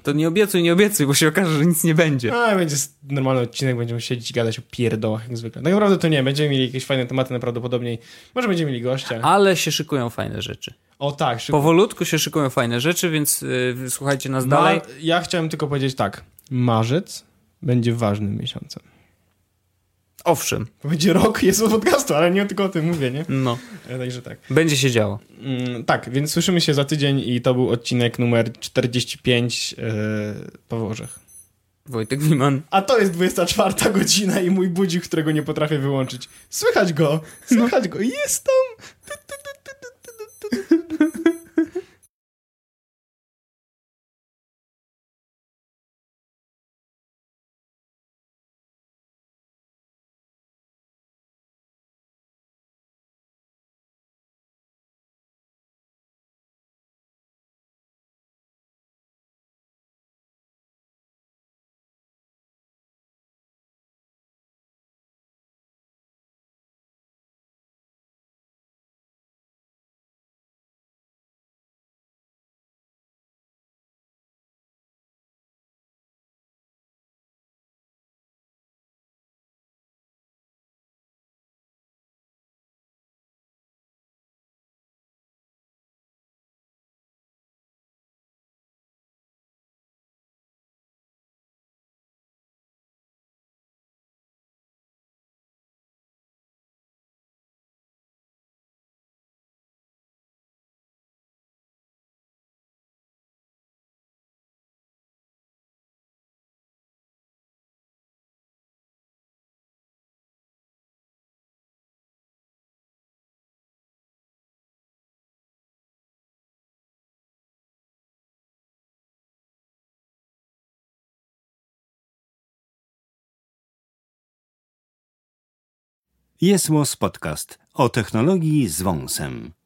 C: to nie obiecuj, nie obiecuj, bo się okaże, że nic nie będzie.
A: a, będzie normalny odcinek, będziemy siedzieć i gadać o pierdołach jak zwykle. Tak naprawdę to nie, będziemy mieli jakieś fajne tematy najprawdopodobniej, może będziemy mieli gościa.
C: Ale się szykują fajne rzeczy.
A: O tak, szybko.
C: Powolutku się szykują fajne rzeczy, więc y, słuchajcie nas dalej.
A: Ma, ja chciałem tylko powiedzieć tak, marzec będzie ważnym miesiącem.
C: Owszem,
A: To będzie rok jest podcastu, ale nie tylko o tym mówię, nie?
C: no,
A: E, Także tak.
C: będzie się działo.
A: Mm, tak, więc słyszymy się za tydzień i to był odcinek numer 45 yy, Paweł Orzech.
C: Wojtek Wiman.
A: A to jest 24 godzina i mój budzik, którego nie potrafię wyłączyć. Słychać go, słychać go, jest tam.
E: Jest Podcast o technologii z wąsem.